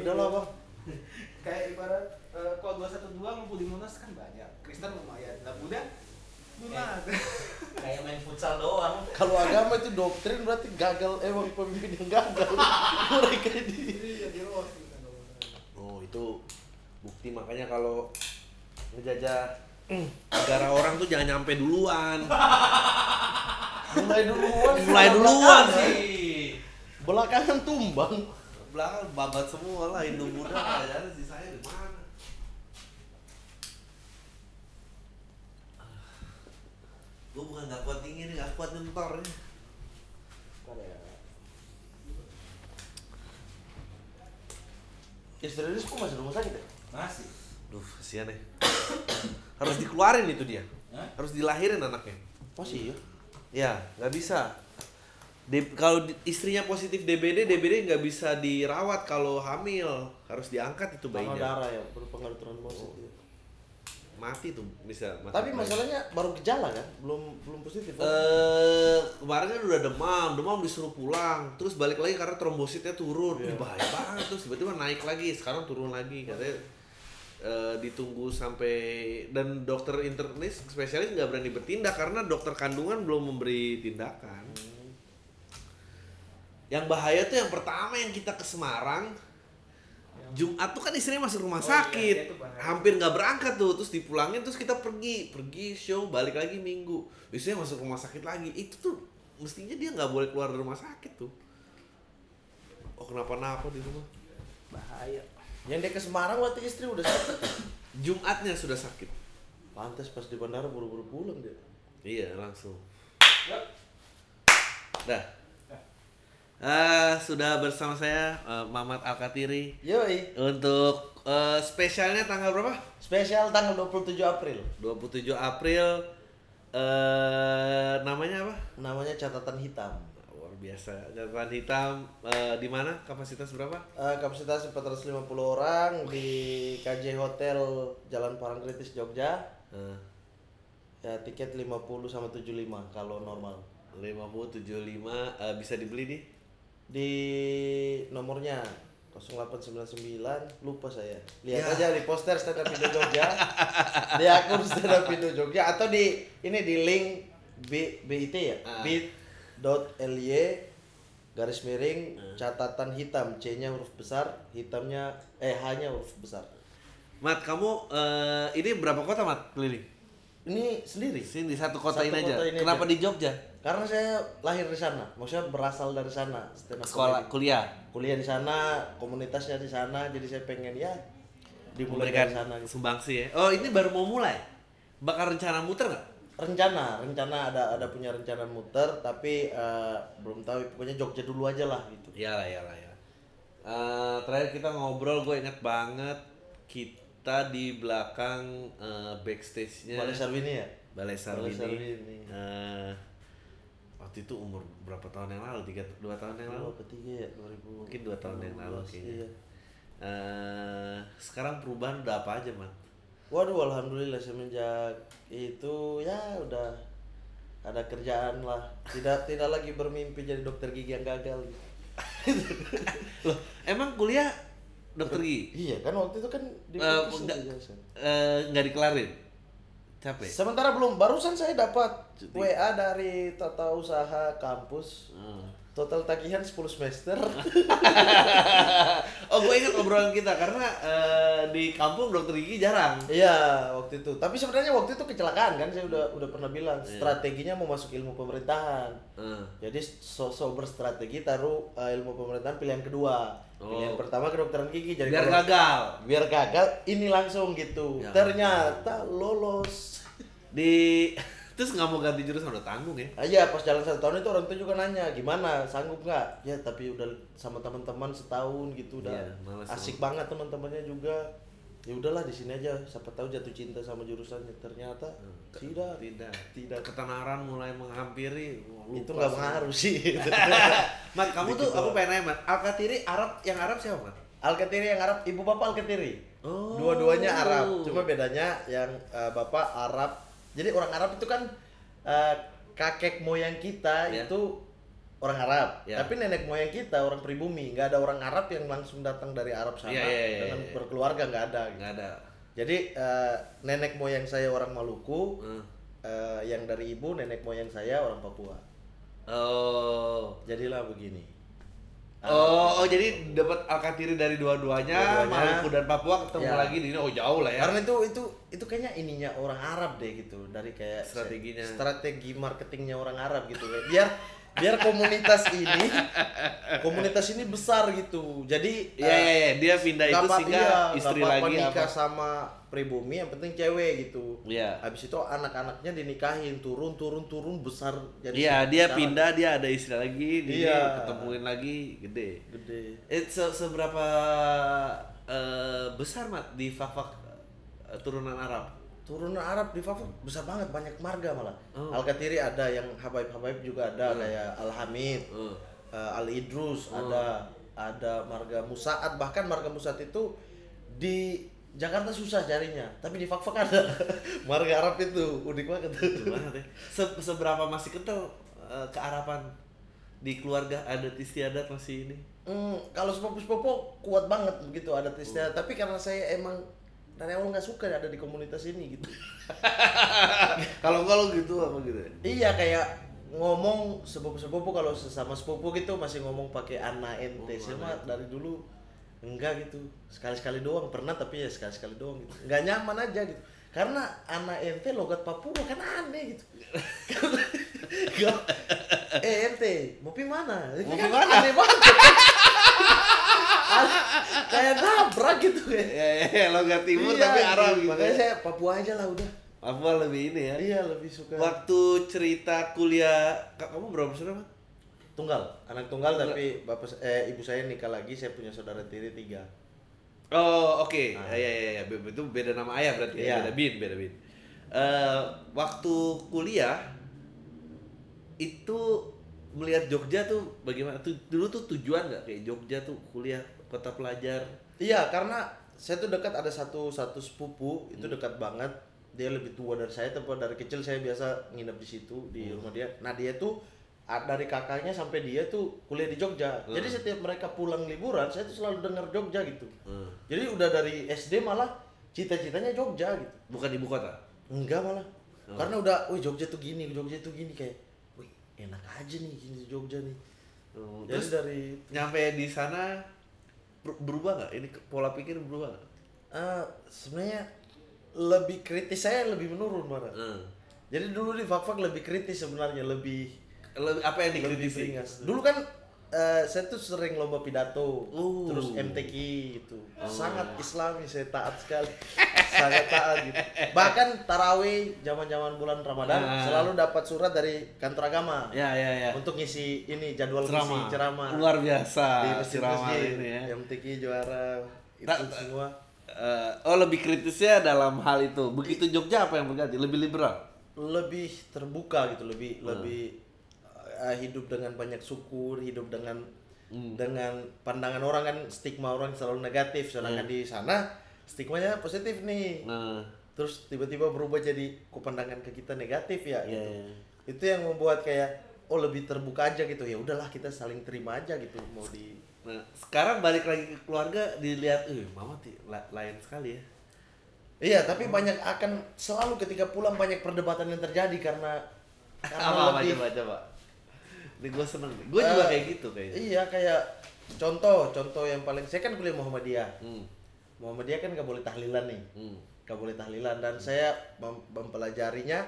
Ada lah bang. kayak ibarat eh, kalau 212 ngumpul di Monas kan banyak Kristen lumayan nah Buddha Buddha kayak main futsal doang Kalau agama itu doktrin berarti gagal emang pemimpin yang gagal. Mereka di gitu. Oh itu bukti makanya kalau ngejajah negara orang tuh jangan nyampe duluan. Mulai duluan. Mulai duluan sih. Belakangan tumbang. Belakang babat semua lah Hindu Buddha nggak ada sisanya di mana? Gue bukan nggak kuat dingin, nggak kuat nyentor nih. Istri Rizko masih rumah sakit ya? masih Duh, kasihan ya. Harus dikeluarin itu dia. Hah? Harus dilahirin anaknya. Masih ya? Ya, nggak bisa. D- kalau istrinya positif DBD, DBD nggak bisa dirawat kalau hamil. Harus diangkat itu bayinya. darah ya, berpengaruh trombosit. ya. Mati tuh bisa. mati Tapi bayi. masalahnya baru gejala kan? Belum belum positif. eh kemarin kan udah demam, demam disuruh pulang, terus balik lagi karena trombositnya turun. Wih, bahaya banget terus tiba-tiba naik lagi, sekarang turun lagi katanya eh, ditunggu sampai dan dokter internis spesialis nggak berani bertindak karena dokter kandungan belum memberi tindakan. Yang bahaya tuh yang pertama yang kita ke Semarang Jumat tuh kan istrinya masuk rumah Oh, sakit, iya, itu bahaya. hampir nggak berangkat tuh, terus dipulangin, terus kita pergi, pergi show, balik lagi minggu, istrinya masuk rumah sakit lagi, itu tuh mestinya dia nggak boleh keluar dari rumah sakit tuh. Oh kenapa-napa di rumah? Bahaya. Yang dia ke Semarang waktu istri udah sakit. Jumatnya sudah sakit. Pantes pas di bandara buru-buru pulang dia. Iya langsung. Dah. Ah sudah bersama saya eh, Mamat Alkatiri Yoi. untuk eh, spesialnya tanggal berapa? Spesial tanggal 27 April. 27 April eh namanya apa? Namanya catatan hitam. Luar biasa. Catatan hitam eh, di mana? Kapasitas berapa? Eh, kapasitas 450 orang di KJ Hotel Jalan Parangtritis Jogja. Eh, Ya tiket 50 sama 75 kalau normal. 50 75 eh, bisa dibeli di Di nomornya 0899 lupa saya. Lihat Ya. aja di poster stand up Indo Jogja. di akun stand up Indo Jogja atau di ini di link B, BIT ya. Ah. bit.ly garis miring catatan hitam C-nya huruf besar, hitamnya eh H-nya huruf besar. Mat, kamu eh, ini berapa kota Mat keliling? Ini sendiri. Sini satu kota Satu ini aja. kota ini Kenapa aja. di Jogja? Karena saya lahir di sana, maksudnya berasal dari sana. Sekolah, comedy. kuliah. kuliah di sana, komunitasnya di sana, jadi saya pengen ya dimulai Memberikan dari sana gitu. sumbangsi ya. Oh, ini baru mau mulai. Bakal rencana muter nggak? Rencana, rencana ada ada punya rencana muter, tapi eh, belum tahu. Pokoknya Jogja dulu aja lah gitu. Iyalah, iyalah, ya. Eh, terakhir kita ngobrol, gue inget banget kita di belakang eh, backstage-nya Balai Sarwini ya? Balai Sarwini. Balai Sarwini. Eh, waktu itu umur berapa tahun yang lalu? Tiga, dua tahun yang lalu? Ketiga ya 2000. Mungkin dua tahun yang lalu kayaknya. Iya. Eh, sekarang perubahan udah apa aja, Man? Waduh, alhamdulillah semenjak itu ya udah ada kerjaan lah. Tidak tidak lagi bermimpi jadi dokter gigi yang gagal. Loh, emang kuliah dokter gigi? Iya kan waktu itu kan di Eh, podcast enggak. jelasin. Eh, nggak dikelarin? Capek? Sementara belum, barusan saya dapat WA dari tata usaha kampus. Hmm. Total tagihan 10 semester. oh, gue ingat obrolan kita karena eh, di kampung dokter gigi jarang. Iya, waktu itu. Tapi sebenarnya waktu itu kecelakaan kan saya udah udah pernah bilang Iya. strateginya mau masuk ilmu pemerintahan. Eh, Jadi so-so berstrategi taruh uh, ilmu pemerintahan pilihan kedua. Oh. Pilihan pertama kedokteran gigi jadi biar gagal. biar gagal ini langsung gitu. Ya. Ternyata lolos. Di terus nggak mau ganti jurusan udah tanggung ya. Aja pas jalan satu tahun itu orang tua juga nanya gimana sanggup nggak? Ya tapi udah sama teman-teman setahun gitu udah Iya, asik banget teman-temannya juga. Ya udahlah di sini aja. Siapa tahu jatuh cinta sama jurusannya. Ternyata tidak. Tidak. Tidak. Ketenaran mulai menghampiri. Wah, Itu nggak sih. pengaruh sih. Mat, kamu tuh Dikit aku pengen nanya, Mat. Al-Katiri Arab yang Arab siapa, Mat? Al-Katiri yang Arab, ibu bapak Al-Katiri. Oh. Dua-duanya Arab. Cuma bedanya yang eh, bapak Arab. Jadi orang Arab itu kan eh, kakek moyang kita Ya. itu orang Arab Ya. tapi nenek moyang kita orang pribumi nggak ada orang Arab yang langsung datang dari Arab sana Iya, iya, iya, dengan iya. berkeluarga nggak ada gitu. nggak ada jadi eh, nenek moyang saya orang Maluku Hmm. eh, yang dari ibu nenek moyang saya orang Papua oh jadilah begini Oh, oh jadi dapat alkatiri dari dua-duanya, Dua-duanya. Maluku dan Papua ketemu Ya. lagi di sini. Oh, jauh lah ya. Karena itu itu itu kayaknya ininya orang Arab deh gitu dari kayak Strateginya. strategi marketingnya orang Arab gitu biar biar komunitas ini komunitas ini besar gitu jadi Iya, iya, iya, dia pindah itu sehingga iya, istri lagi nikah apa? sama pribumi yang penting cewek gitu Iya. habis itu anak-anaknya dinikahin turun turun turun besar jadi Iya, dia sekarang pindah, dia ada istri lagi, dia Iya. ketemuin lagi, gede. gede Eh, se- seberapa eh, besar mat di Fafak eh, turunan Arab? Turunan Arab di Fafak besar banget banyak marga malah Oh. Al Katiri ada yang Habaib Habaib juga ada kayak Al Hamid Oh. eh, Al Idrus ada ada marga Musaat bahkan marga Musaat itu di Jakarta susah carinya tapi di Fakfak ada marga Arab itu unik banget banget ya. Se- seberapa masih kental eh, kearapan di keluarga adat istiadat masih ini? Hmm, kalau sepupu-sepupu kuat banget begitu adat istiadat tapi karena saya emang dari awal nggak suka ada di komunitas ini gitu Kalau kalau gitu apa gitu? ya? iya kayak ngomong sepupu-sepupu kalau sesama sepupu gitu masih ngomong pakai anak ente Oh, mah dari dulu enggak gitu sekali-sekali doang pernah tapi ya sekali-sekali doang gitu nggak nyaman aja gitu karena anak ente logat Papua kan aneh gitu Gak- eh ente mau pi mana Mau Kan pi mana? aneh banget kayak nabrak gitu ya Ya, logat timur Iya, tapi Arab gitu. makanya ya. saya Papua aja lah udah Papua lebih ini ya. iya lebih suka Waktu cerita kuliah, Kak, kamu berapa bersaudara? Mat? tunggal anak tunggal Tunggal. tapi bapak eh ibu saya nikah lagi saya punya saudara tiri tiga Oh oke, Ah. ya, ya, ya, Be- itu beda nama ayah berarti ya, Iya. beda bin, beda bin. Eh, waktu kuliah itu melihat Jogja tuh bagaimana? Tuh, dulu tuh tujuan nggak kayak Jogja tuh kuliah kota pelajar? iya karena saya tuh dekat ada satu satu sepupu itu Hmm. dekat banget dia lebih tua dari saya tapi dari kecil saya biasa nginep di situ di Hmm. rumah dia nah dia tuh dari kakaknya sampai dia tuh kuliah di Jogja Hmm. jadi setiap mereka pulang liburan saya tuh selalu dengar Jogja gitu Hmm. jadi udah dari SD malah cita-citanya Jogja gitu Bukan ibu kota? Enggak malah. Oh. Karena udah, wih Jogja tuh gini, Jogja tuh gini kayak, wih enak aja nih gini Jogja nih. Hmm, Jadi Terus dari nyampe di sana ber- berubah nggak? Ini pola pikir berubah nggak? eh sebenarnya lebih kritis saya lebih menurun malah. Hmm. Jadi dulu di Fakfak lebih kritis sebenarnya, Lebih, apa yang dikritisi? Dulu kan eh, saya tuh sering lomba pidato, Oh. terus MTQ gitu. Oh. Sangat Islami, saya taat sekali. Sangat taat gitu. Bahkan tarawih zaman-zaman bulan Ramadan Ah. selalu dapat surat dari kantor agama. Ya ya ya. untuk ngisi ini jadwal Ceramah. ngisi ceramah Luar biasa di ceramah ini ya. MTQ juara itu tak- semua Eh, oh lebih kritisnya dalam hal itu. Begitu Jogja apa yang berganti? Lebih liberal. lebih terbuka gitu lebih Hmm. lebih eh, hidup dengan banyak syukur hidup dengan Hmm. dengan pandangan orang kan stigma orang selalu negatif sedangkan Hmm. di sana stigmanya positif nih Nah, terus tiba-tiba berubah jadi kok pandangan ke kita negatif ya Iya, gitu. iya. itu yang membuat kayak oh lebih terbuka aja gitu ya udahlah kita saling terima aja gitu mau di nah sekarang balik lagi ke keluarga dilihat, eh mama ti la- lain sekali ya. Iya, tapi banyak akan selalu ketika pulang banyak perdebatan yang terjadi karena karena apa apa lebih coba coba. Ini gue seneng nih. Gue juga Eh, kayak gitu kayaknya. Iya, kayak contoh, contoh yang paling saya kan kuliah Muhammadiyah. Hmm. Muhammadiyah kan nggak boleh tahlilan nih. Hmm. Nggak boleh tahlilan dan saya mem- mempelajarinya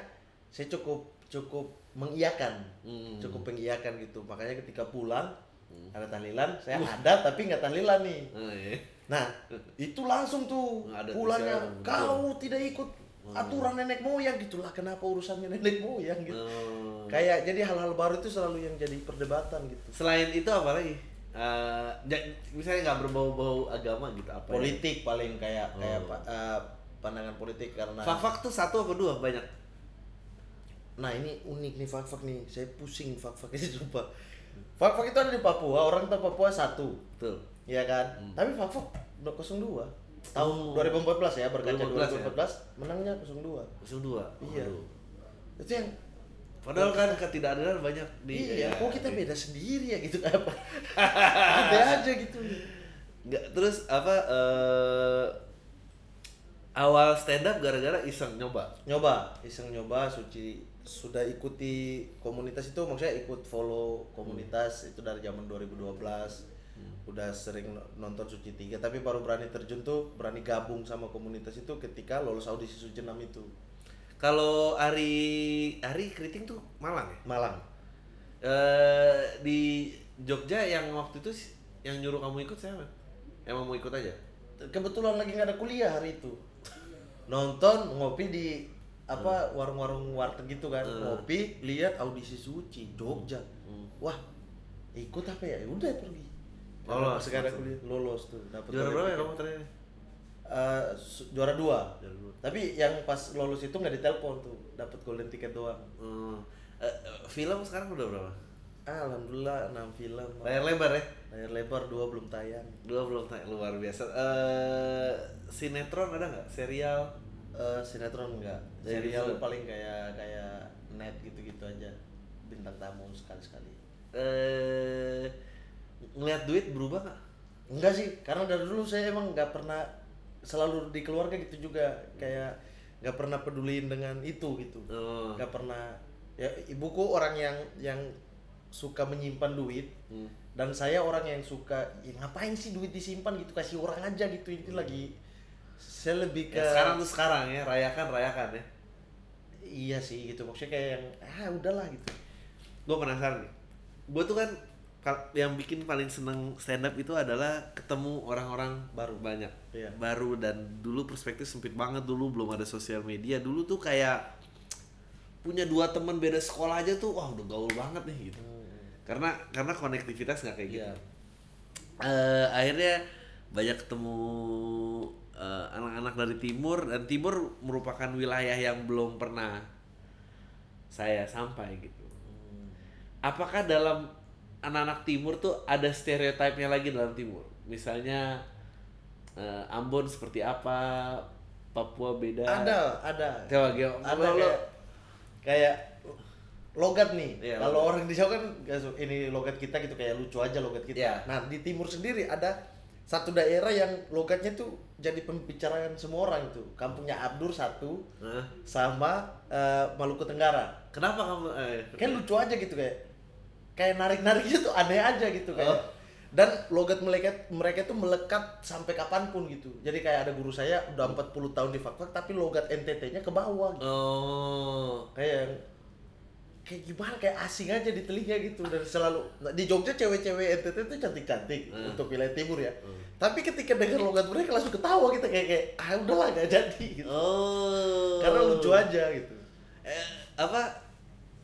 saya cukup cukup mengiyakan. Hmm. Cukup mengiyakan gitu. Makanya ketika pulang Hmm. ada tahlilan, saya ada tapi nggak tahlilan nih. Oh, iya. Nah, itu langsung tuh Ada pulangnya kau tidak ikut aturan nenek moyang gitulah kenapa urusannya nenek moyang gitu. Oh. Kayak jadi hal-hal baru itu selalu yang jadi perdebatan gitu. Selain itu apa lagi? Eh, ja- misalnya nggak berbau-bau agama gitu apa? ya? Politik paling kayak kayak Oh. pa- eh, pandangan politik karena Fak-fak tuh satu apa dua banyak? Nah, ini unik nih fak-fak nih. Saya pusing fak-fak ini sumpah. Fak-fak itu ada di Papua, orang tahu Papua satu. Tuh. Iya kan? Hmm. Tapi fak-fak 02 tahun Oh. 2014 ya berkaca 2014 ya? 2014 menangnya 02 Langsung dua. Iya. Waduh. itu yang Padahal kan ketidakadilan banyak di iya, ya, kok kita beda sendiri ya gitu apa? Ada aja gitu. Nggak, terus apa eh awal stand up gara-gara iseng nyoba. Nyoba, iseng nyoba suci sudah ikuti komunitas itu maksudnya ikut follow komunitas itu dari zaman 2012 udah sering no- nonton suci tiga tapi baru berani terjun tuh berani gabung sama komunitas itu ketika lolos audisi suci 6 itu Kalau Ari Ari keriting tuh Malang ya? Malang Eh di Jogja yang waktu itu yang nyuruh kamu ikut siapa? Emang mau ikut aja? kebetulan lagi nggak ada kuliah hari itu nonton ngopi di apa warung-warung warteg gitu kan Hmm. ngopi lihat audisi suci Jogja Hmm. wah ikut apa ya Ya udah pergi Lolos, sekarang kuliah lolos tuh dapat Juara berapa ya kamu terakhir? Su- juara dua Juara dua. tapi yang pas lolos itu nggak ditelepon tuh dapat golden ticket doang Hmm. Eh, film sekarang udah berapa? ah, alhamdulillah enam film Layar lebar ya? layar lebar dua belum tayang Dua belum tanya luar biasa. Eh sinetron ada nggak? Serial? Eh, sinetron enggak Jadi serial itu- paling kayak kayak net gitu-gitu aja bintang tamu sekali-sekali Eh ngeliat duit berubah nggak? enggak sih karena dari dulu saya emang nggak pernah selalu di keluarga gitu juga kayak nggak pernah peduliin dengan itu gitu Oh. nggak pernah ya ibuku orang yang yang suka menyimpan duit Hmm. dan saya orang yang suka ya ngapain sih duit disimpan gitu kasih orang aja gitu ini lagi saya lebih ke Ya, sekarang tuh sekarang ya, rayakan rayakan ya. iya sih gitu maksudnya kayak yang ah udahlah gitu Gue penasaran nih. Gue tuh kan yang bikin paling seneng stand up itu adalah ketemu orang-orang baru banyak, Iya. baru dan dulu perspektif sempit banget dulu belum ada sosial media. Dulu tuh kayak punya dua teman beda sekolah aja tuh, wah udah gaul banget nih gitu. Karena karena konektivitas nggak kayak gitu. Iya. Eh, akhirnya banyak ketemu eh, anak-anak dari timur dan timur merupakan wilayah yang belum pernah saya sampai gitu. Apakah dalam anak-anak timur tuh ada stereotipnya lagi dalam timur? Misalnya eh, Ambon seperti apa, Papua beda. ada ada Coba Gio, ada lo- kayak, kayak logat nih Iya, kalau logat. orang di Jawa kan ini logat kita gitu kayak lucu aja logat kita Iya. nah di timur sendiri ada satu daerah yang logatnya tuh jadi pembicaraan semua orang itu kampungnya Abdur satu Hah? sama eh, Maluku Tenggara Kenapa kamu? Eh, kan lucu aja gitu kayak kayak narik nariknya tuh aneh aja gitu kayak Oh. dan logat mereka mereka tuh melekat sampai kapan pun gitu jadi kayak ada guru saya udah 40 tahun di fakfak tapi logat NTT-nya ke bawah gitu. Oh. kayak kayak gimana kayak asing aja di telinga gitu dan selalu nah, di Jogja cewek-cewek NTT tuh cantik-cantik Hmm. untuk wilayah timur ya Hmm. tapi ketika dengar logat mereka langsung ketawa kita kayak kayak ah udahlah gak jadi gitu Oh. karena lucu aja gitu eh, apa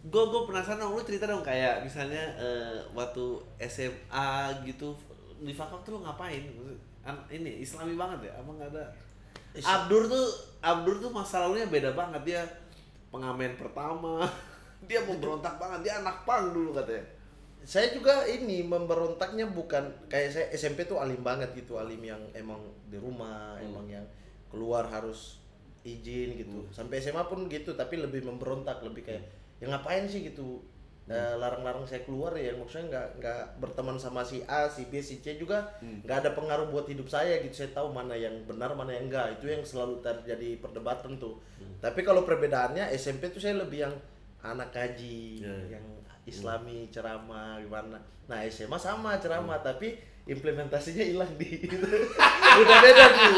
gue gue penasaran dong lu cerita dong kayak misalnya eh, waktu SMA gitu di fakak tuh lu ngapain? An- ini islami banget ya? Apa nggak ada? Abdur tuh Abdur tuh masa lalunya beda banget dia pengamen pertama dia mau berontak banget dia anak pang dulu katanya. Saya juga ini memberontaknya bukan kayak saya SMP tuh alim banget gitu alim yang emang di rumah Hmm. emang yang keluar harus izin gitu. Hmm. sampai SMA pun gitu tapi lebih memberontak lebih kayak ya ngapain sih gitu Hmm. Eh, larang-larang saya keluar ya maksudnya nggak nggak berteman sama si A si B si C juga Hmm. nggak ada pengaruh buat hidup saya gitu saya tahu mana yang benar mana yang enggak itu yang selalu terjadi perdebatan tuh Hmm. tapi kalau perbedaannya SMP tuh saya lebih yang anak kaji Ya, ya. yang islami ceramah gimana nah SMA sama Hmm. ceramah tapi implementasinya hilang di udah beda tuh.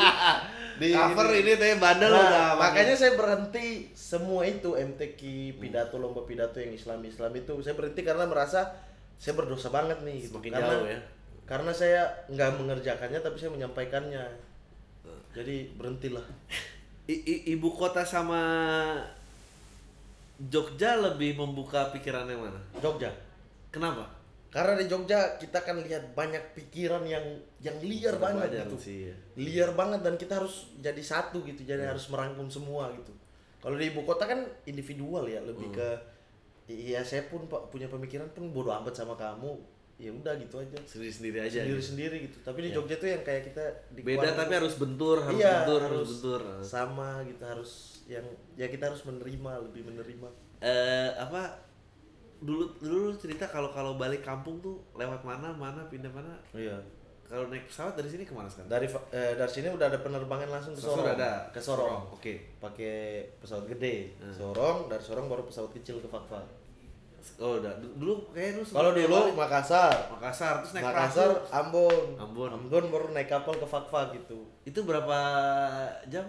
Di cover ini. teh bandel Nah, udah makanya. saya berhenti semua itu MTQ pidato lomba pidato yang Islam Islam itu. Saya berhenti karena merasa saya berdosa banget nih gitu. Semakin karena jauh ya. karena saya nggak mengerjakannya tapi saya menyampaikannya. Jadi berhentilah. I- i- ibu kota sama Jogja lebih membuka pikiran yang mana? Jogja. Kenapa karena di Jogja kita kan lihat banyak pikiran yang yang liar banget Wajar gitu sih ya. liar banget dan kita harus jadi satu gitu jadi harus merangkum semua gitu kalau di ibu kota kan individual ya lebih Hmm. ke iya saya pun pak punya pemikiran pun bodoh amat sama kamu ya udah gitu aja sendiri sendiri aja sendiri gitu. sendiri gitu tapi di Ya. Jogja tuh yang kayak kita di beda tapi harus bentur harus iya, bentur harus, harus bentur sama gitu harus yang ya kita harus menerima lebih menerima eh apa dulu dulu lu cerita kalau kalau balik kampung tuh lewat mana mana pindah mana Iya. kalau naik pesawat dari sini ke mana sekarang Dari eh, dari sini udah ada penerbangan langsung ke Sorong ada? Ke Sorong. Sorong, oke. Pakai pesawat gede. Hmm. Sorong, dari Sorong baru pesawat kecil ke Fakfak. oh udah Du- dulu kayak lu Kalau dulu balik Makassar. Makassar terus naik Makassar, perahu. Ambon. Ambon. Ambon baru naik kapal ke Fakfak gitu. itu berapa jam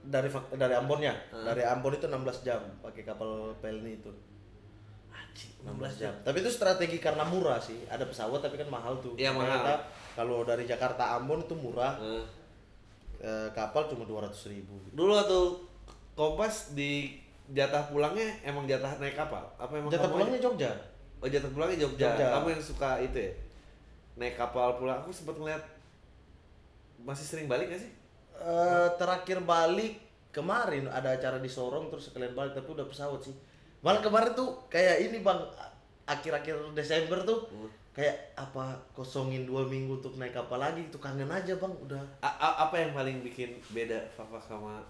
Dari dari Ambonnya. Hmm. Dari Ambon itu 16 jam pakai kapal Pelni itu. Anjing, 16 jam. Tapi itu strategi karena murah sih. Ada pesawat tapi kan mahal tuh. Iya, mahal. Kalau dari Jakarta Ambon itu murah. Eh, Eh, kapal cuma 200 ribu. dulu waktu kompas di jatah pulangnya emang jatah naik kapal apa emang Jatah pulangnya aja? Jogja. oh jatah pulangnya Jogja. Jogja. kamu yang suka itu ya naik kapal pulang aku sempat ngeliat masih sering balik gak sih Eh, terakhir balik kemarin ada acara di Sorong terus sekalian balik tapi udah pesawat sih. Malah kemarin tuh kayak ini bang akhir-akhir Desember tuh Hmm. kayak apa kosongin dua minggu untuk naik kapal lagi itu kangen aja bang udah. A- a- apa yang paling bikin beda Fafa sama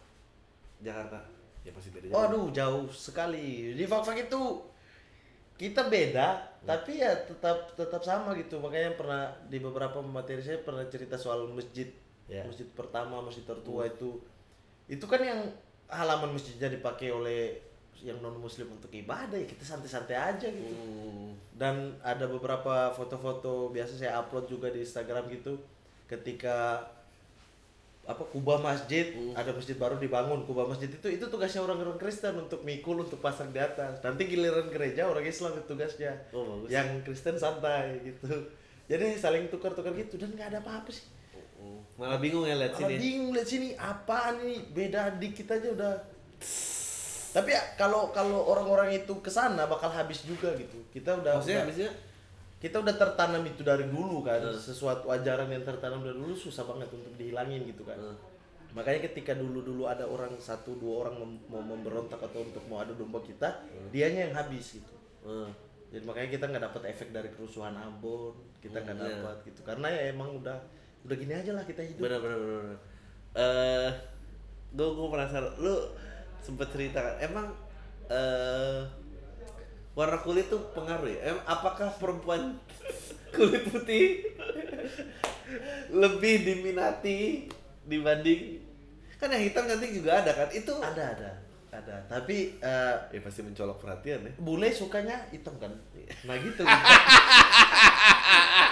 Jakarta ya pasti beda. Waduh jauh sekali di Fakfak itu kita beda tapi ya tetap tetap sama gitu makanya pernah di beberapa materi saya pernah cerita soal masjid Ya. masjid pertama masjid tertua itu itu kan yang halaman masjidnya dipakai oleh yang non muslim untuk ibadah ya kita santai-santai aja gitu Hmm. dan ada beberapa foto-foto biasa saya upload juga di Instagram gitu ketika apa kubah masjid Hmm. ada masjid baru dibangun kubah masjid itu itu tugasnya orang-orang Kristen untuk mikul untuk pasang di atas nanti giliran gereja orang Islam itu tugasnya Oh, bagus. yang Kristen santai gitu jadi saling tukar-tukar gitu dan nggak ada apa-apa sih Hmm. malah bingung ya lihat Malah sini bingung lihat sini apaan ini beda dikit aja udah tapi ya kalau kalau orang-orang itu ke sana bakal habis juga gitu. Kita udah maksudnya udah- habisnya? kita udah tertanam itu dari dulu kan. Hmm. sesuatu ajaran yang tertanam dari dulu susah banget untuk dihilangin gitu kan. Hmm. makanya ketika dulu dulu ada orang satu dua orang mem- mau memberontak atau untuk mau adu domba kita dianya yang habis gitu. Hmm. jadi makanya kita nggak dapat efek dari kerusuhan Ambon kita nggak Hmm, iya. dapat gitu. Karena ya emang udah udah gini aja lah kita hidup. Benar benar benar eh gue gue penasaran. Lu sempet cerita kan emang eh warna kulit tuh pengaruh ya? Em, apakah perempuan kulit putih lebih diminati dibanding kan yang hitam cantik juga ada kan? Itu ada ada ada. Tapi eh, ya pasti mencolok perhatian ya. bule sukanya hitam kan? Nah gitu.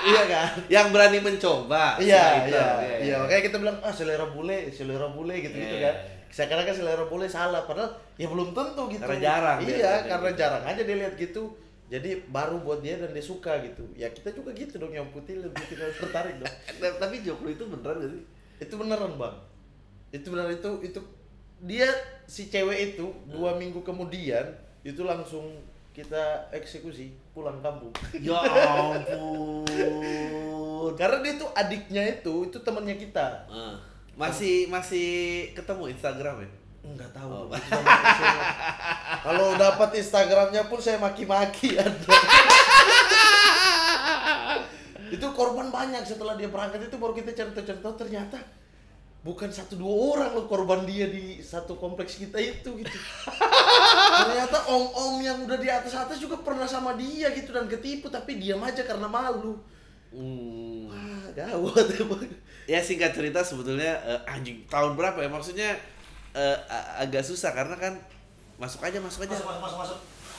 Iya kan? Yang berani mencoba Iya, iya, hitam. iya, Makanya kita bilang ah selera bule, selera bule gitu gitu Iya. kan. Sekarang kan selera bule salah, padahal ya belum tentu gitu. Karena jarang dia Iya, karena gitu. jarang aja dia lihat gitu. Jadi baru buat dia dan dia suka gitu. Ya kita juga gitu dong yang putih lebih kita tertarik dong. Tapi joklo itu beneran gak sih Itu beneran bang. Itu beneran itu itu dia si cewek itu dua minggu kemudian itu langsung kita eksekusi pulang kampung. ya ampun Karena dia tuh adiknya itu itu temannya kita. Ah, masih masih ketemu Instagram ya? Enggak tahu. Oh. Kalau dapat Instagramnya pun saya maki-maki itu korban banyak setelah dia berangkat itu baru kita cerita-cerita ternyata bukan satu dua orang loh korban dia di satu kompleks kita itu gitu. ternyata om-om yang udah di atas-atas juga pernah sama dia gitu dan ketipu tapi diam aja karena malu. Hmm. Wah, gawat emang. Ya singkat cerita sebetulnya eh, anjing tahun berapa ya maksudnya a- agak susah karena kan masuk aja masuk aja Masuk, masuk, masuk, masuk.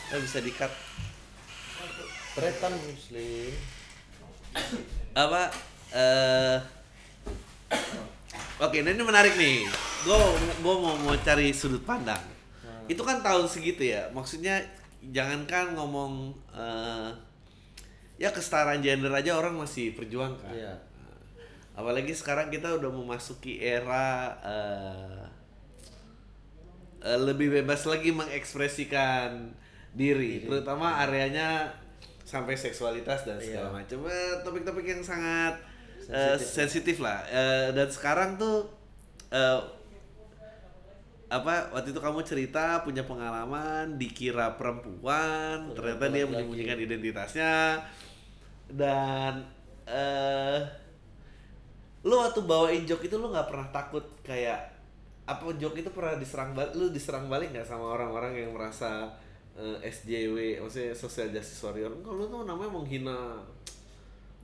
Eh, bisa dikat Tretan muslim. apa eh Oke, nah ini menarik nih. Gue gue mau mau cari sudut pandang. Itu kan tahun segitu ya. Maksudnya jangankan ngomong eh ya kesetaraan gender aja orang masih perjuangkan. Iya. Apalagi sekarang kita udah memasuki era eh eh, lebih bebas lagi mengekspresikan diri, terutama areanya sampai seksualitas dan segala Iya. macam. Eh, Topik-topik yang sangat Sensitif. sensitif lah. Eh, dan sekarang tuh eh, apa waktu itu kamu cerita punya pengalaman dikira perempuan, ternyata dia menyembunyikan identitasnya dan eh lu waktu bawain joke itu lu nggak pernah takut kayak apa joke itu pernah diserang balik lu diserang balik nggak sama orang-orang yang merasa eh, SJW maksudnya social justice warrior kalau tuh namanya menghina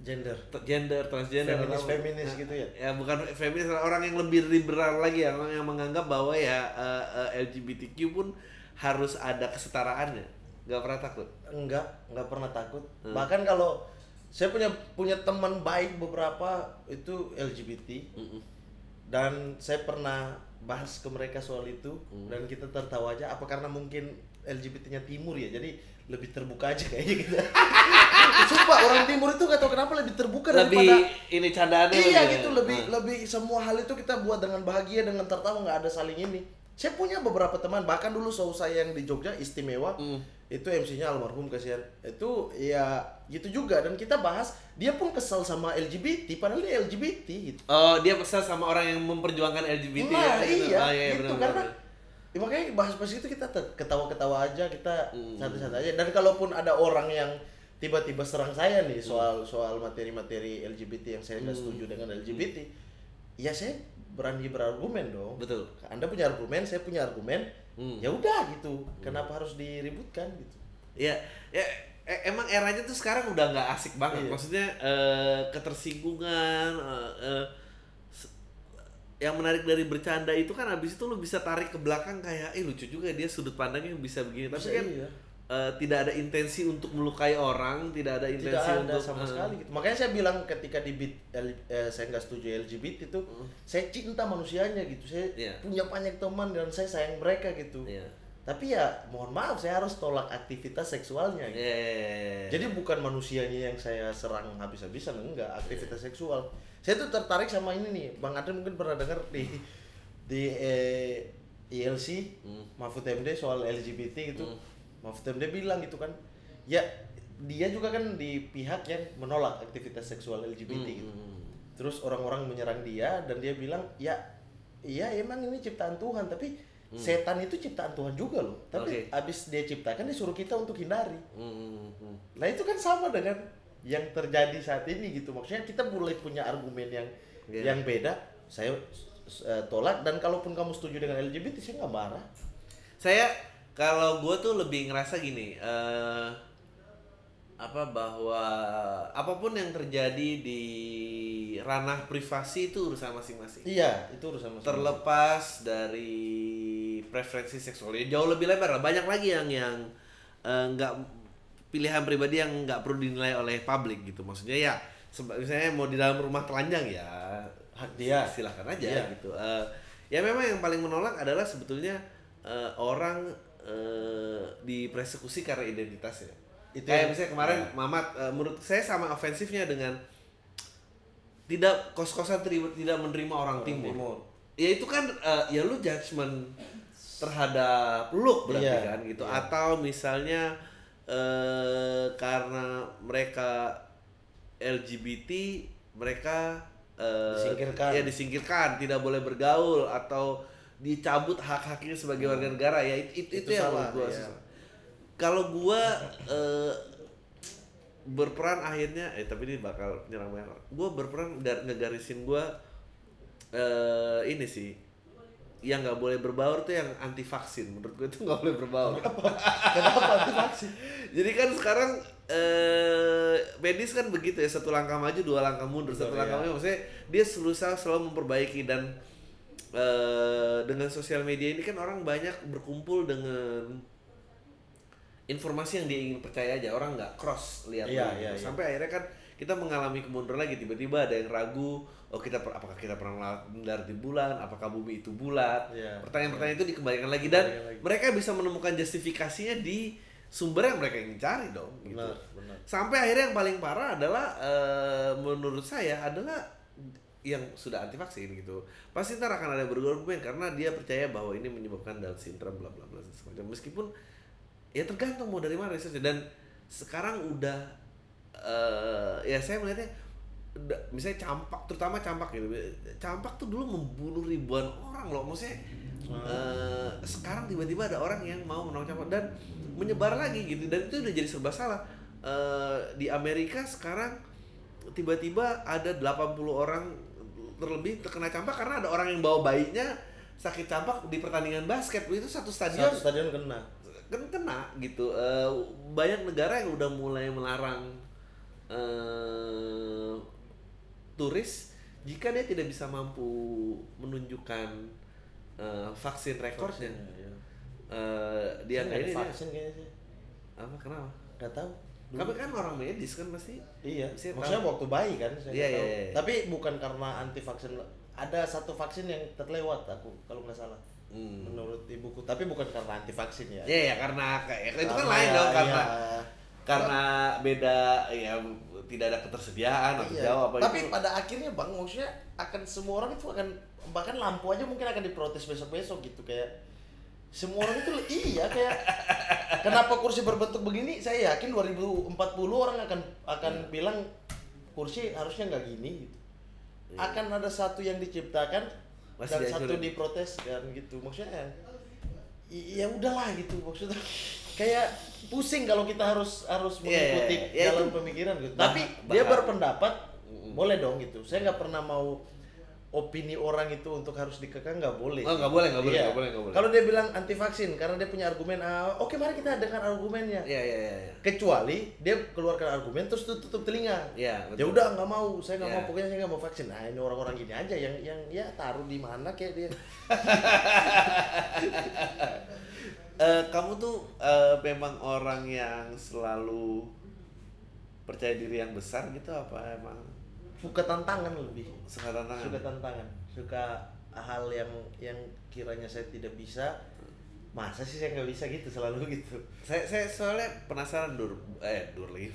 Gender. gender transgender Feminis- atau- feminis gitu ya? ya bukan feminis orang yang lebih liberal lagi ya orang yang menganggap bahwa ya eh, eh, LGBTQ pun harus ada kesetaraannya nggak pernah takut Enggak, enggak pernah takut. Hmm. Bahkan kalau saya punya punya teman baik beberapa itu LGBT Mm-mm. dan saya pernah bahas ke mereka soal itu Hmm. dan kita tertawa aja apa karena mungkin LGBT-nya timur ya jadi lebih terbuka aja kayaknya kita sumpah orang timur itu gak tahu kenapa lebih terbuka lebih daripada ini candaannya iya lebih- gitu lebih Ah. lebih semua hal itu kita buat dengan bahagia dengan tertawa nggak ada saling ini saya punya beberapa teman bahkan dulu show saya yang di Jogja istimewa Mm. itu MC-nya almarhum kasihan itu ya gitu juga dan kita bahas dia pun kesal sama LGBT padahal dia LGBT gitu Oh, dia kesal sama orang yang memperjuangkan LGBT nah, ya? gitu. iya, Oh, gitu benar, karena benar. ya, makanya bahas-bahas itu kita ketawa-ketawa aja kita Hmm. santai-santai aja dan kalaupun ada orang yang tiba-tiba serang saya nih soal soal materi-materi LGBT yang saya nggak Hmm. setuju dengan LGBT ya saya berani berargumen dong Betul. anda punya argumen saya punya argumen Hmm. ya udah gitu kenapa harus diributkan gitu Ya, ya e- emang eranya tuh sekarang udah nggak asik banget. Iya. Maksudnya eh, ketersinggungan eh, eh, yang menarik dari bercanda itu kan abis itu lu bisa tarik ke belakang kayak eh lucu juga dia sudut pandangnya bisa begini tapi Bisa, kan iya. Eh, tidak ada intensi untuk melukai orang tidak ada tidak intensi ada untuk sama eh, sekali gitu. Makanya saya bilang ketika di beat L- eh, saya nggak setuju LGBT itu, saya cinta manusianya gitu. Saya. Iya. punya banyak teman dan saya sayang mereka gitu. Iya. Tapi ya mohon maaf saya harus tolak aktivitas seksualnya. Gitu. Yeah. Jadi bukan manusianya yang saya serang habis-habisan enggak, aktivitas seksual. Saya tuh tertarik sama ini nih. Bang Adri mungkin pernah dengar di di eh, ILC Hmm. Mahfud MD soal LGBT gitu. Hmm. Mahfud MD bilang gitu kan. Ya dia juga kan di pihak yang menolak aktivitas seksual LGBT gitu. Hmm. Terus orang-orang menyerang dia dan dia bilang, "Ya, iya emang ini ciptaan Tuhan, tapi setan itu ciptaan Tuhan juga loh. Tapi Hmm. Oke. abis dia ciptakan disuruh kita untuk hindari." Hmm, hmm. Nah itu kan sama dengan yang terjadi saat ini gitu. Maksudnya kita mulai punya argumen yang Iya. yang beda. Saya eh, tolak dan kalaupun kamu setuju dengan LGBT saya nggak marah. saya kalau gue tuh lebih ngerasa gini eh apa bahwa apa pun yang terjadi di ranah privasi itu urusan masing-masing Iya itu urusan masing-masing. terlepas dari preferensi seksualnya jauh lebih lebar lah banyak lagi yang yang eh, nggak pilihan pribadi yang nggak perlu dinilai oleh publik gitu maksudnya ya misalnya mau di dalam rumah telanjang ya Hak dia. silahkan aja Iya. gitu Eh, ya memang yang paling menolak adalah sebetulnya eh, orang eh, dipersekusi karena identitasnya Itu kayak yang- misalnya kemarin ya. Mamat eh, menurut saya sama ofensifnya dengan tidak kos-kosan tidak menerima orang timur. Timur. Ya itu kan eh, ya lu judgement terhadap look berarti Iya, kan gitu iya. atau misalnya eh karena mereka LGBT mereka eh, Disingkirkan. ya disingkirkan tidak boleh bergaul atau dicabut hak-haknya sebagai warga negara ya itu itu, Itu yang salah, menurut gua iya. Kalau gua eh, berperan akhirnya eh tapi ini bakal nyerang banyak orang. Gua berperan gar- ngegarisin gua eh ini sih yang nggak boleh berbaur tuh yang anti vaksin menurut gue itu nggak boleh berbaur Kenapa anti vaksin? jadi kan sekarang eh medis kan begitu ya satu langkah maju dua langkah mundur satu langkah iya. maju maksudnya dia berusaha selalu memperbaiki dan eh dengan sosial media ini kan orang banyak berkumpul dengan informasi yang dia ingin percaya aja orang nggak cross lihat Iya, dulu iya, gitu. iya. sampai akhirnya kan kita mengalami kemunduran lagi tiba-tiba ada yang ragu oh kita apakah kita pernah mendarat di bulan apakah bumi itu bulat Iya. pertanyaan-pertanyaan itu dikembalikan lagi dan Kembalikan lagi. mereka bisa menemukan justifikasinya di sumber yang mereka ingin cari dong gitu. Benar, benar. sampai akhirnya yang paling parah adalah eh, menurut saya adalah yang sudah anti vaksin gitu pasti ntar akan ada berargumen karena dia percaya bahwa ini menyebabkan Down syndrome bla bla bla semacam. Meskipun ya tergantung mau dari mana risetnya dan sekarang udah eh ya saya melihatnya misalnya campak terutama campak gitu. Campak tuh dulu membunuh ribuan orang loh. Maksudnya eh, sekarang tiba-tiba ada orang yang mau menolong campak dan menyebar lagi gitu. Dan itu udah jadi serba salah. Eh, di Amerika sekarang tiba-tiba ada 80 orang terlebih terkena campak karena ada orang yang bawa bayinya sakit campak di pertandingan basket itu satu stadion Satu stadion kena. kan kena gitu. Eh, banyak negara yang udah mulai melarang eh turis jika dia tidak bisa mampu menunjukkan eh, vaksin rekornya. Iya. eh dia kayaknya dia- vaksin kayaknya sih. apa kenapa? Nggak tahu. Kamu kan orang medis kan pasti. Iya, Saya maksudnya tahu. waktu bayi kan saya Iya, iya, tahu. iya. Tapi bukan karena anti vaksin. Ada satu vaksin yang terlewat aku kalau nggak salah. Hmm. Menurut ibuku, tapi bukan karena anti vaksin ya. Iya ya karena kayak itu kan lain ya, dong karena iya. karena beda ya tidak ada ketersediaan atau Iya. jawab apa Tapi itu. pada akhirnya bang, maksudnya akan semua orang itu akan bahkan lampu aja mungkin akan diprotes besok-besok gitu kayak semua orang itu iya kayak kenapa kursi berbentuk begini saya yakin 2040 orang akan akan Iya. bilang kursi harusnya nggak gini gitu. Iya. akan ada satu yang diciptakan Masih dan satu dihancurin. diprotes kan gitu maksudnya ya udahlah gitu maksudnya kayak pusing kalau kita harus harus Iya, mengikuti iya. Ya, jalan itu pemikiran gitu bah- tapi dia bahaya. berpendapat boleh dong gitu saya nggak pernah mau opini orang itu untuk harus dikekang nggak boleh Oh, nggak boleh, nggak boleh, Iya. nggak boleh, nggak boleh. kalau dia bilang anti vaksin karena dia punya argumen A, oke mari kita dengar argumennya Iya iya iya. iya. kecuali dia keluarkan argumen terus tutup, tutup telinga Iya, ya udah nggak mau saya nggak Iya. mau pokoknya saya nggak mau vaksin nah ini orang-orang gini aja yang yang ya taruh di mana kayak dia Eh, kamu tuh eh, memang orang yang selalu percaya diri yang besar gitu apa emang suka tantangan lebih suka tantangan? suka tantangan suka hal yang yang kiranya saya tidak bisa masa sih saya nggak bisa gitu selalu gitu Saya saya soalnya penasaran dur eh dur lagi.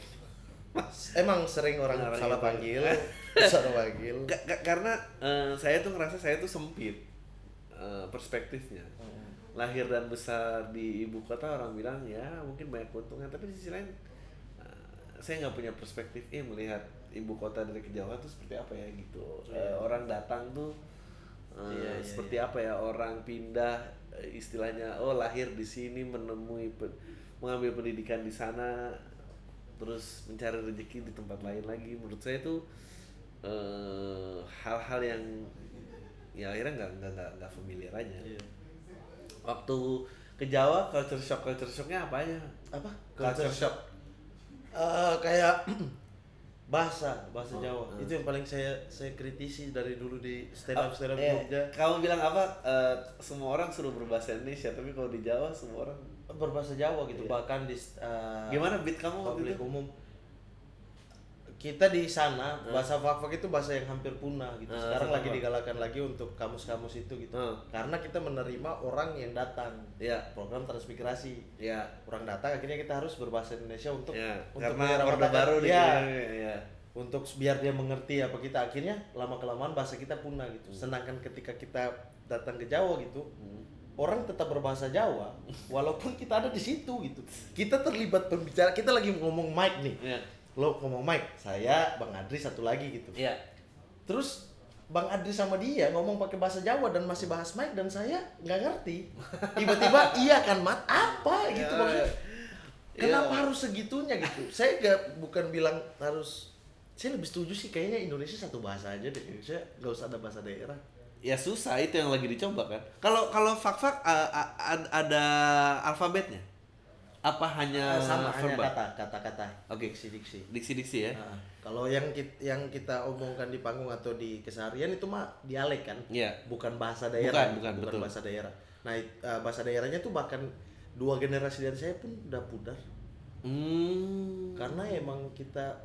Mas. emang sering orang Orang salah panggil salah panggil Ka- ka- karena eh, saya tuh ngerasa saya tuh sempit eh, perspektifnya. Hmm. Lahir dan besar di ibu kota orang bilang ya mungkin banyak keuntungan tapi di sisi lain eh, saya nggak punya perspektif eh melihat ibu kota dari kejauhan tuh seperti apa ya gitu. Eh, Iya. orang datang tuh eh, Iya, iya, seperti iya. apa ya orang pindah eh, istilahnya oh lahir di sini menemui pe- mengambil pendidikan di sana terus mencari rezeki di tempat lain lagi menurut saya itu eh, hal-hal yang ya akhirnya nggak nggak nggak nggak familiar aja Iya. waktu ke Jawa culture shock culture shocknya apa aja apa culture shock Eh, kayak bahasa bahasa Oh, Jawa. hmm. itu yang paling saya saya kritisi dari dulu di stand up stand up Eh, Jogja. Kamu bilang apa? Eh, semua orang suruh berbahasa Indonesia tapi kalau di Jawa semua orang berbahasa Jawa gitu Iya. bahkan di eh, gimana beat kamu waktu itu? umum kita di sana Hmm. bahasa fak itu bahasa yang hampir punah gitu. Hmm, sekarang lagi fak-fak. digalakan lagi untuk kamus-kamus itu gitu. Hmm. karena kita menerima orang yang datang. Ya program transmigrasi. Ya orang datang akhirnya kita harus berbahasa Indonesia untuk ya untuk karena menyerap orde baru ya, ya untuk biar dia mengerti apa kita. Akhirnya lama kelamaan bahasa kita punah gitu. Hmm. sedangkan ketika kita datang ke Jawa gitu Hmm. orang tetap berbahasa Jawa walaupun kita ada di situ gitu. Kita terlibat pembicara. Kita lagi ngomong mic nih. Ya lo ngomong mic saya Bang Adri satu lagi gitu. Ya terus Bang Adri sama dia ngomong pakai bahasa Jawa dan masih bahas mic dan saya nggak ngerti. Tiba-tiba iya kan mat apa? Gitu Ya, maksudnya. Ya. kenapa harus segitunya gitu? Saya gak bukan bilang harus saya lebih setuju sih kayaknya Indonesia satu bahasa aja deh. Indonesia nggak usah ada bahasa daerah. Ya susah itu yang lagi dicoba kan. Kalau kalau fak-fak uh, uh, ad- ada alfabetnya apa hanya sama hanya verbal? kata kata-kata. Oke. diksi diksi diksi-diksi ya? Nah, kalau yang kita, yang kita omongkan di panggung atau di keseharian itu mah dialek kan? Iya. bukan bahasa daerah. Bukan, bukan, betul. bahasa daerah. Nah eh, bahasa daerahnya tuh bahkan dua generasi dari saya pun udah pudar. Hmm. Karena emang kita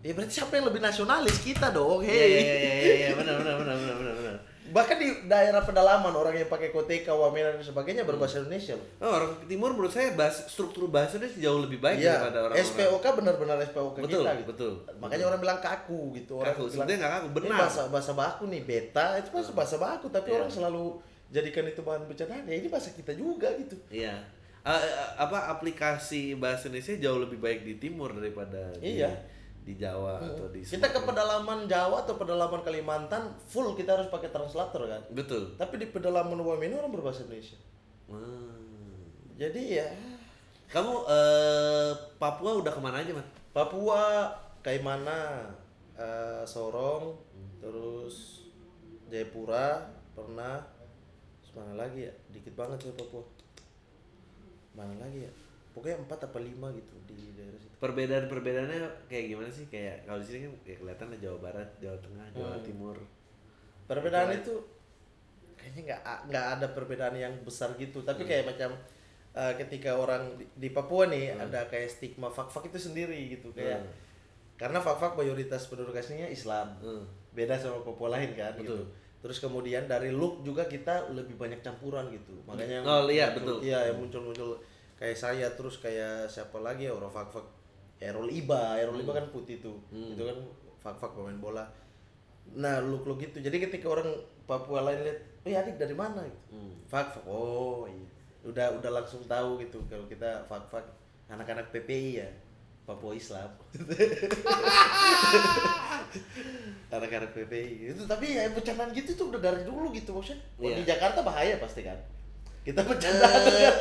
ya berarti siapa yang lebih nasionalis? Kita dong Iya, hei iya, iya, iya, iya, benar, benar, benar, benar, benar. Bahkan di daerah pedalaman orang yang pakai koteka wamena dan sebagainya berbahasa Indonesia loh Oh, orang timur menurut saya bahas, struktur bahasanya jauh lebih baik Iya, daripada orang SPOK benar-benar SPOK Betul, kita gitu. betul. Makanya orang bilang kaku gitu. Orang Kaku, sebenarnya nggak kaku, "Ini benar." bahasa bahasa baku nih beta itu bahasa bahasa baku tapi Iya. orang selalu jadikan itu bahan bercandaan. Ya ini bahasa kita juga gitu. Iya. Eh, apa aplikasi bahasa Indonesia jauh lebih baik di timur daripada Iya. di Jawa atau di Kita ke pedalaman Jawa atau pedalaman Kalimantan full kita harus pakai translator kan. Betul. Tapi di pedalaman Wamena orang berbahasa Indonesia. Hmm. Jadi ya Kamu eh, Papua udah ke mana aja, Man? Papua, Kaimana, eh, Sorong, terus Jayapura pernah. Terus mana lagi ya? Dikit banget saya Papua. mana lagi ya pokoknya empat apa lima gitu di daerah situ perbedaan perbedaannya kayak gimana sih kayak kalau di sini kan kayak kelihatan lah Jawa Barat Jawa Tengah Jawa Hmm. Timur perbedaan Oke. itu kayaknya nggak nggak ada perbedaan yang besar gitu tapi kayak macam eh, ketika orang di, di Papua nih Hmm. ada kayak stigma fak-fak itu sendiri gitu kayak Hmm. karena fak-fak mayoritas penduduk aslinya Islam Hmm. beda sama Papua lain kan gitu Betul. terus kemudian dari look juga kita lebih banyak campuran gitu makanya Oh, iya, betul. iya yang muncul-muncul kayak saya terus kayak siapa lagi ya orang fak-fak Errol Iba Errol Iba kan putih tuh. Hmm. itu kan fak-fak pemain bola. Nah look look gitu jadi ketika orang Papua lain lihat oh ya adik dari mana? Gitu. Hmm. fak-fak oh iya. Udah udah langsung tahu gitu kalau kita fak-fak anak-anak PPI ya. Papua Islam. Anak-anak PPI itu tapi ya bercandaan gitu tuh udah dari dulu gitu maksudnya. Wah, di Iya. Jakarta bahaya pasti kan kita bercandaan Eh. dengan,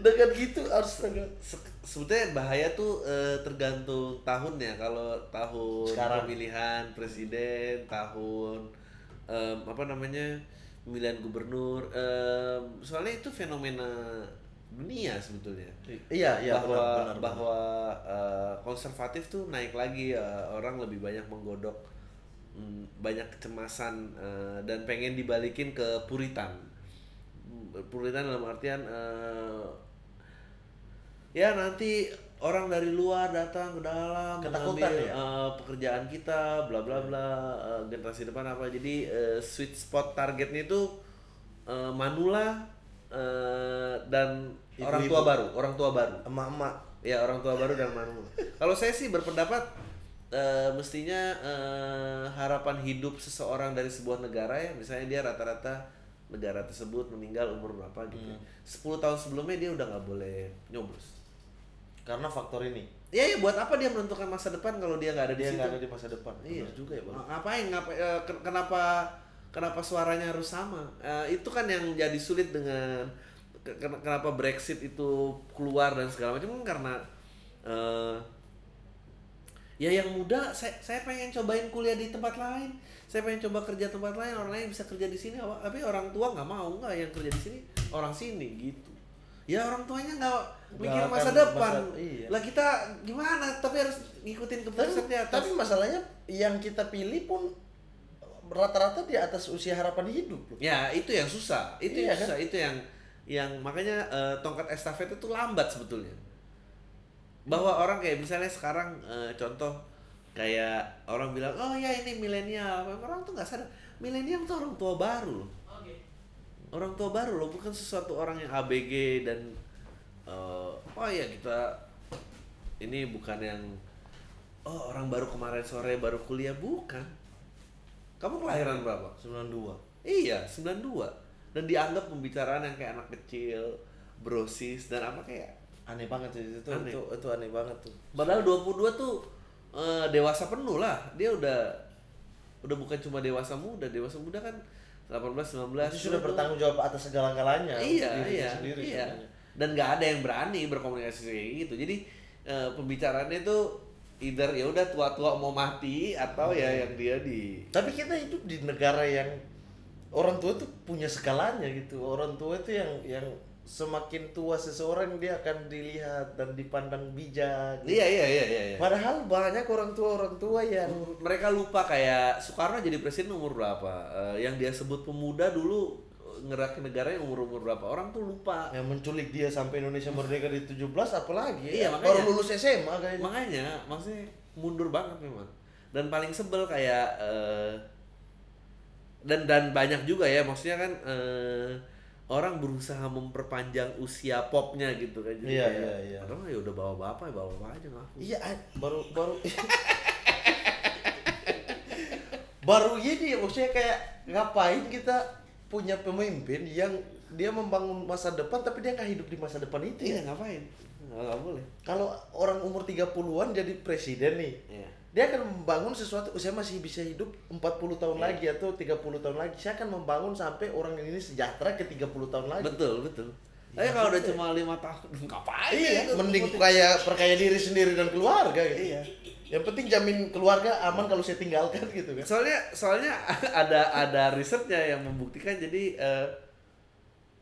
dengan gitu harus Se- sebetulnya bahaya tuh eh, tergantung tahunnya kalau tahun Sekarang. pemilihan presiden tahun em, apa namanya pemilihan gubernur em, soalnya itu fenomena dunia sebetulnya iya iya bahwa benar, benar, benar. bahwa eh, konservatif tuh naik lagi eh, orang lebih banyak menggodok mm, banyak kecemasan eh, dan pengen dibalikin ke puritan Mm, puritan dalam artian eh, ya nanti orang dari luar datang ke dalam Ketakutan mengambil, ya? eh, pekerjaan kita bla bla bla eh, generasi depan apa jadi eh, sweet spot targetnya itu eh, manula eh, dan orang Ibu-ibu. tua baru orang tua baru emak-emak ya orang tua baru dan manula kalau saya sih berpendapat eh, mestinya eh, harapan hidup seseorang dari sebuah negara ya misalnya dia rata-rata negara tersebut meninggal umur berapa gitu Hmm. 10 tahun sebelumnya dia udah nggak boleh nyoblos karena faktor ini Ya, ya buat apa dia menentukan masa depan kalau dia nggak ada di dia situ? nggak ada di masa depan Iya Benar juga ya bang Ng- Ngapain? Ngapain? eh, ken- kenapa? Kenapa suaranya harus sama? Eh, itu kan yang jadi sulit dengan ke- ken- kenapa Brexit itu keluar dan segala macam karena eh, ya yang muda saya saya pengen cobain kuliah di tempat lain. Saya pengen coba kerja tempat lain orang lain bisa kerja di sini. Tapi orang tua nggak mau nggak yang kerja di sini? Orang sini gitu. Ya orang tuanya nggak mikir masa depan masa- iya. lah kita gimana? Tapi harus ngikutin tapi, keputusan di atas tapi masalahnya yang kita pilih pun rata-rata di atas usia harapan hidup loh. Ya itu yang susah, itu Iya yang susah, itu yang yang makanya eh, tongkat estafet itu lambat sebetulnya. Bahwa orang kayak misalnya sekarang eh, contoh kayak orang bilang oh ya ini milenial, orang tuh nggak sadar milenial tuh orang tua baru loh. Orang tua baru loh, bukan sesuatu orang yang ABG dan eh, oh ya kita ini bukan yang oh orang baru kemarin sore baru kuliah bukan. Kamu kelahiran berapa? 92 Iya, 92. Dan dianggap pembicaraan yang kayak anak kecil, brosis dan apa kayak aneh banget sih itu Aneh. itu itu aneh banget tuh padahal 22 tuh eh, dewasa penuh lah. Dia udah udah bukan cuma dewasa muda, dewasa muda kan 18 19 itu sudah bertanggung jawab atas segala-galanya Iya, untuk dirinya iya, sendiri iya. sebenarnya. Dan nggak ada yang berani berkomunikasi kayak gitu. Jadi eh, pembicaraannya tuh either ya udah tua-tua mau mati atau ya yang dia di tapi kita hidup di negara yang orang tua tuh punya segalanya gitu orang tua itu yang yang semakin tua seseorang dia akan dilihat dan dipandang bijak Iya, iya, iya, iya. iya. padahal banyak orang tua orang tua yang mereka lupa kayak Soekarno jadi presiden umur berapa Eh, yang dia sebut pemuda dulu eh, ngerakin negaranya umur umur berapa orang tuh lupa yang menculik dia sampai Indonesia merdeka di 17 apalagi Iya, ya, makanya. baru lulus SMA kayaknya makanya maksudnya mundur banget memang dan paling sebel kayak eh, dan dan banyak juga ya maksudnya kan eh, orang berusaha memperpanjang usia popnya gitu kan jadi Iya, kayak, iya, iya. padahal ya udah bawa bapak ya bawa bapak aja ngaku Iya, a- baru baru baru ini maksudnya kayak ngapain kita punya pemimpin yang dia membangun masa depan tapi dia nggak hidup di masa depan itu iya ya. ngapain nggak, nggak boleh Kalau orang umur 30-an jadi presiden nih. Iya. Dia akan membangun sesuatu, saya masih bisa hidup 40 tahun Iya. lagi atau 30 tahun lagi. Saya akan membangun sampai orang ini sejahtera ke 30 tahun lagi. betul betul tapi kalau udah cuma lima tahun ngapain Iya, ya? mending kaya perkaya diri sendiri dan keluarga gitu. Iya. Yang penting jamin keluarga aman kalau saya tinggalkan gitu kan. soalnya soalnya ada ada risetnya yang membuktikan jadi eh,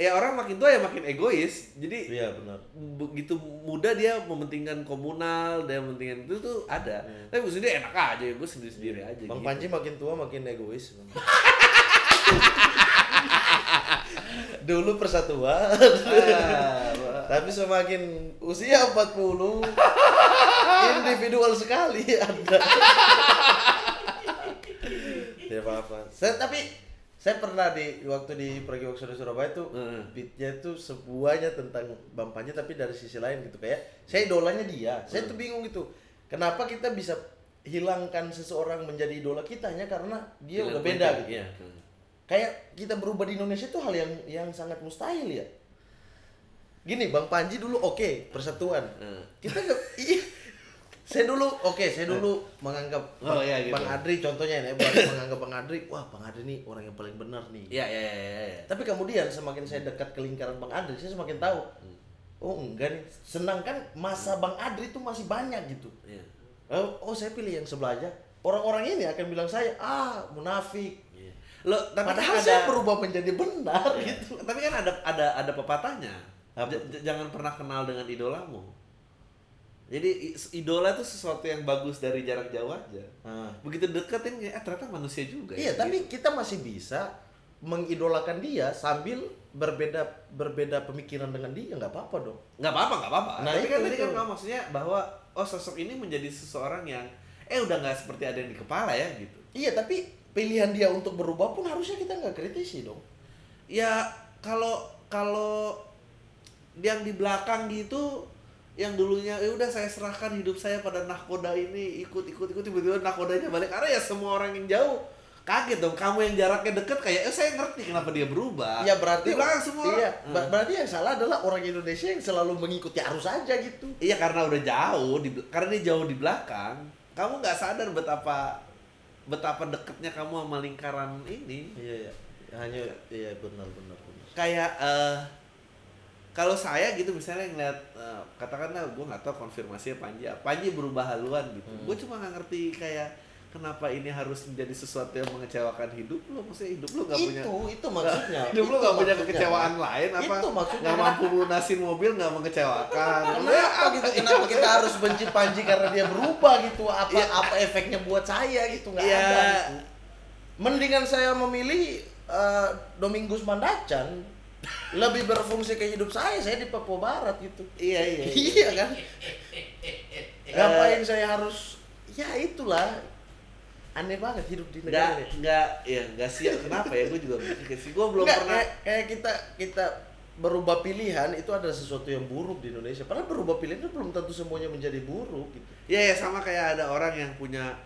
ya orang makin tua ya makin egois. Jadi Iya benar. begitu muda dia mementingkan komunal, dia mementingkan itu tuh ada. Tapi maksudnya enak aja, gue sendiri-sendiri aja. Iya. Bang gitu. Panji makin tua makin egois. Dulu persatuan. Ah, Tapi semakin usia 40 individual sekali Anda. Tidak apa-apa. Saya tapi saya pernah di waktu di Pergi Workshop di Surabaya tuh Heeh. beatnya tuh semuanya tentang Bang Panji tapi dari sisi lain gitu kayak saya idolanya dia. Saya tuh bingung gitu. Kenapa kita bisa hilangkan seseorang menjadi idola kita hanya karena dia udah beda gitu. Iya. Kayak kita berubah di Indonesia itu hal yang yang sangat mustahil ya. Gini, Bang Panji dulu oke, persatuan. Heeh. Kita nggak iya. Saya dulu oke, saya dulu menganggap Oh, Bang, iya, gitu. Bang Adri contohnya ini, Bang, menganggap Bang Adri, wah Bang Adri nih orang yang paling benar nih. Iya, iya, iya, iya. Tapi kemudian semakin saya dekat ke lingkaran Bang Adri, saya semakin tahu. Oh enggak nih, senang kan masa Bang Adri itu masih banyak gitu. Iya. Oh, oh saya pilih yang sebelah aja. Orang-orang ini akan bilang saya, ah munafik. Iya. Lo tapi Padahal kan saya ada- berubah menjadi benar Iya. gitu. Tapi kan ada ada ada pepatahnya. J- jangan pernah kenal dengan idolamu. Jadi idola itu sesuatu yang bagus dari jarak jauh aja. Ah. Begitu deketin eh ternyata manusia juga. Iya, ya. tapi kita masih bisa mengidolakan dia sambil berbeda berbeda pemikiran dengan dia nggak apa-apa dong. nggak apa-apa nggak apa-apa. Nah, tapi kan itu, tadi kan maksudnya bahwa oh sosok ini menjadi seseorang yang eh udah nggak seperti ada yang di kepala ya gitu. Iya, tapi pilihan dia untuk berubah pun harusnya kita nggak kritisi dong. Ya kalau kalau yang di belakang gitu yang dulunya ya udah saya serahkan hidup saya pada nahkoda ini ikut ikut ikut tiba-tiba nahkodanya balik karena ya semua orang yang jauh kaget dong kamu yang jaraknya deket kayak eh saya ngerti kenapa dia berubah Iya berarti di belakang semua Iya, Hmm. ber- berarti yang salah adalah orang Indonesia yang selalu mengikuti arus aja gitu. iya karena udah jauh di karena dia jauh di belakang kamu nggak sadar betapa betapa deketnya kamu sama lingkaran ini Iya, iya. Hanya iya benar benar benar. kayak eh kalau saya gitu misalnya ngeliat eh, katakanlah gue nggak tahu konfirmasinya Panji. Panji berubah haluan gitu Hmm. gue cuma nggak ngerti kayak kenapa ini harus menjadi sesuatu yang mengecewakan hidup lo maksudnya hidup lo nggak punya Itu itu maksudnya. hidup lo nggak punya kekecewaan lain apa Itu maksudnya. nggak mampu lunasin mobil nggak mengecewakan Kenapa gitu? Kenapa kita harus benci Panji karena dia berubah gitu? Apa Iya. apa efeknya buat saya gitu? Nggak Iya. ada. Gitu. Mendingan saya memilih eh, Domingus Mandacan lebih berfungsi ke hidup saya. Saya di Papua Barat gitu. iya iya, iya. Iya kan? Ngapain saya harus? Ya itulah aneh banget hidup di negara ini. nggak ya nggak siap kenapa ya gue juga mikir sih gue belum Nggak, pernah kayak, kayak kita kita berubah pilihan itu adalah sesuatu yang buruk di Indonesia. Padahal berubah pilihan itu belum tentu semuanya menjadi buruk gitu. Iya ya sama kayak ada orang yang punya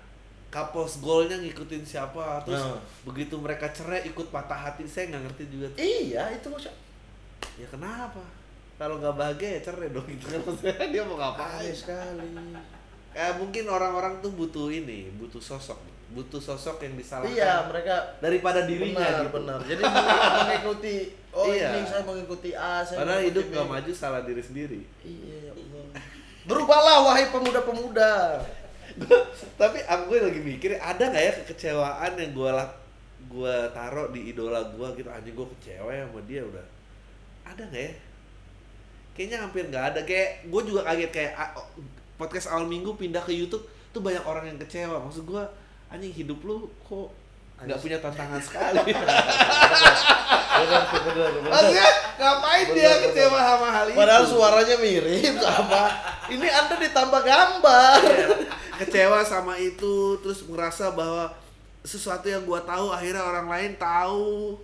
kapos golnya ngikutin siapa terus Nah. begitu mereka cerai ikut patah hati saya nggak ngerti juga tuh. Iya, itu maksudnya ya kenapa kalau nggak bahagia ya cerai dong gitu kan maksudnya dia mau ngapain sekali. ya mungkin orang-orang tuh butuh ini butuh sosok butuh sosok yang disalahkan Iya, mereka daripada dirinya benar, gitu benar. Jadi meng- mengikuti oh Iya. ini saya mengikuti A, saya mengikuti hidup nggak maju salah diri sendiri Iya, ya Allah. Berubahlah wahai pemuda-pemuda. Tapi aku lagi mikir ada nggak ya kekecewaan yang gue lah gue taruh di idola gue gitu? Anjing gue kecewa ya sama dia udah. Ada nggak ya? Kayaknya hampir nggak ada. Kayak gue juga kaget kayak podcast awal minggu pindah ke YouTube tuh banyak orang yang kecewa. Maksud gue anjing hidup lu kok nggak punya tantangan sekali? Maksudnya ngapain dia kecewa sama hal itu? Padahal suaranya mirip sama. Ini Anda ditambah gambar. Iya. kecewa sama itu terus merasa bahwa sesuatu yang gua tahu akhirnya orang lain tahu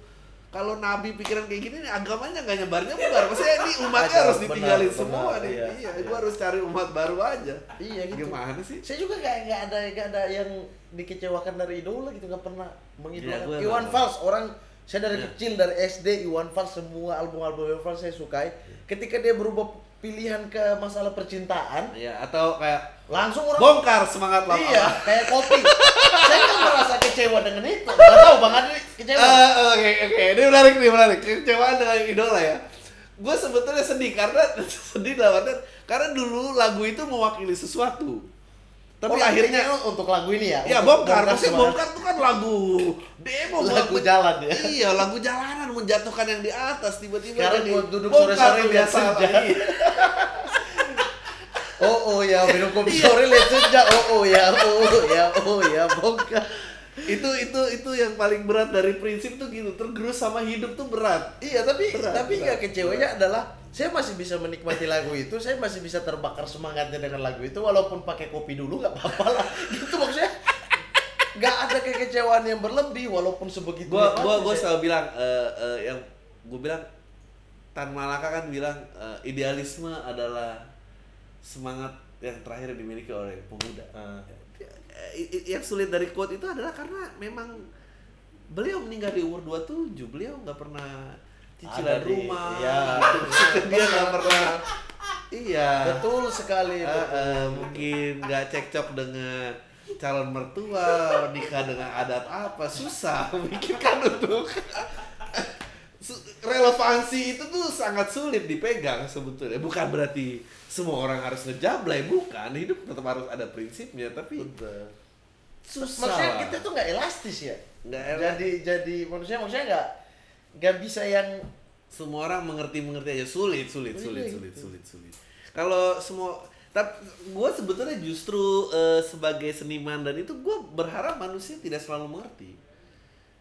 kalau nabi pikiran kayak gini nih agamanya nggak nyebar nyebar maksudnya ini umatnya harus benar, ditinggalin benar, semua nih iya. iya gua harus cari umat baru aja Iya gitu. gimana sih Saya juga nggak nggak ada nggak ada yang dikecewakan dari idola gitu nggak pernah Iya, mengidolakan. gua Iwan Fals orang saya dari Iya. kecil dari SD Iwan Fals semua album-album Iwan Fals saya sukai. Ketika dia berubah pilihan ke masalah percintaan, ya atau kayak langsung orang bongkar semangat lama Iya, kayak kopi. saya nggak merasa kecewa dengan itu. Gak tahu Bang Adri kecewa. Eh, Oke oke, ini menarik nih menarik. Kecewaan dengan idola ya. Gue sebetulnya sedih karena sedih dalam artian karena dulu lagu itu mewakili sesuatu. Tapi Oh, akhirnya untuk lagu ini ya? ya bongkar, semua- bongkar itu kan lagu demo Lagu men- jalan ya? Iya, lagu jalanan menjatuhkan yang di atas tiba-tiba Sekarang jadi duduk sore-sore tuh lihat biasa. senja. Iya. Oh oh ya minum kopi sore lihat senja. Oh oh ya oh oh, ya oh ya bongkar. itu itu itu yang paling berat dari prinsip tuh gitu tergerus sama hidup tuh berat Iya tapi Berat, tapi berat, nggak kecewanya adalah saya masih bisa menikmati lagu itu, saya masih bisa terbakar semangatnya dengan lagu itu walaupun pakai kopi dulu nggak apa-apa lah. Gitu maksudnya. Nggak ada kekecewaan yang berlebih walaupun sebegitu. gua gua gua selalu bilang eh, eh, yang gua bilang Tan Malaka kan bilang eh, idealisme adalah semangat yang terakhir dimiliki oleh pemuda. I- yang sulit dari quote itu adalah karena memang beliau meninggal di umur 27, beliau nggak pernah cicilan rumah, iya. gitu. dia nggak pernah, iya, Betul sekali. Betul. eh, mungkin nggak cekcok dengan calon mertua, nikah dengan adat apa, susah memikirkan untuk relevansi itu tuh sangat sulit dipegang sebetulnya. Bukan berarti semua orang harus ngejablay, bukan. Hidup tetap harus ada prinsipnya, tapi Betul. susah. Maksudnya kita tuh nggak elastis ya. Nggak elastis. Jadi jadi manusia maksudnya nggak nggak bisa yang semua orang mengerti mengerti aja. Sulit sulit sulit gitu. sulit. sulit sulit kalau semua tapi gue sebetulnya justru eh, sebagai seniman dan itu gue berharap manusia tidak selalu mengerti.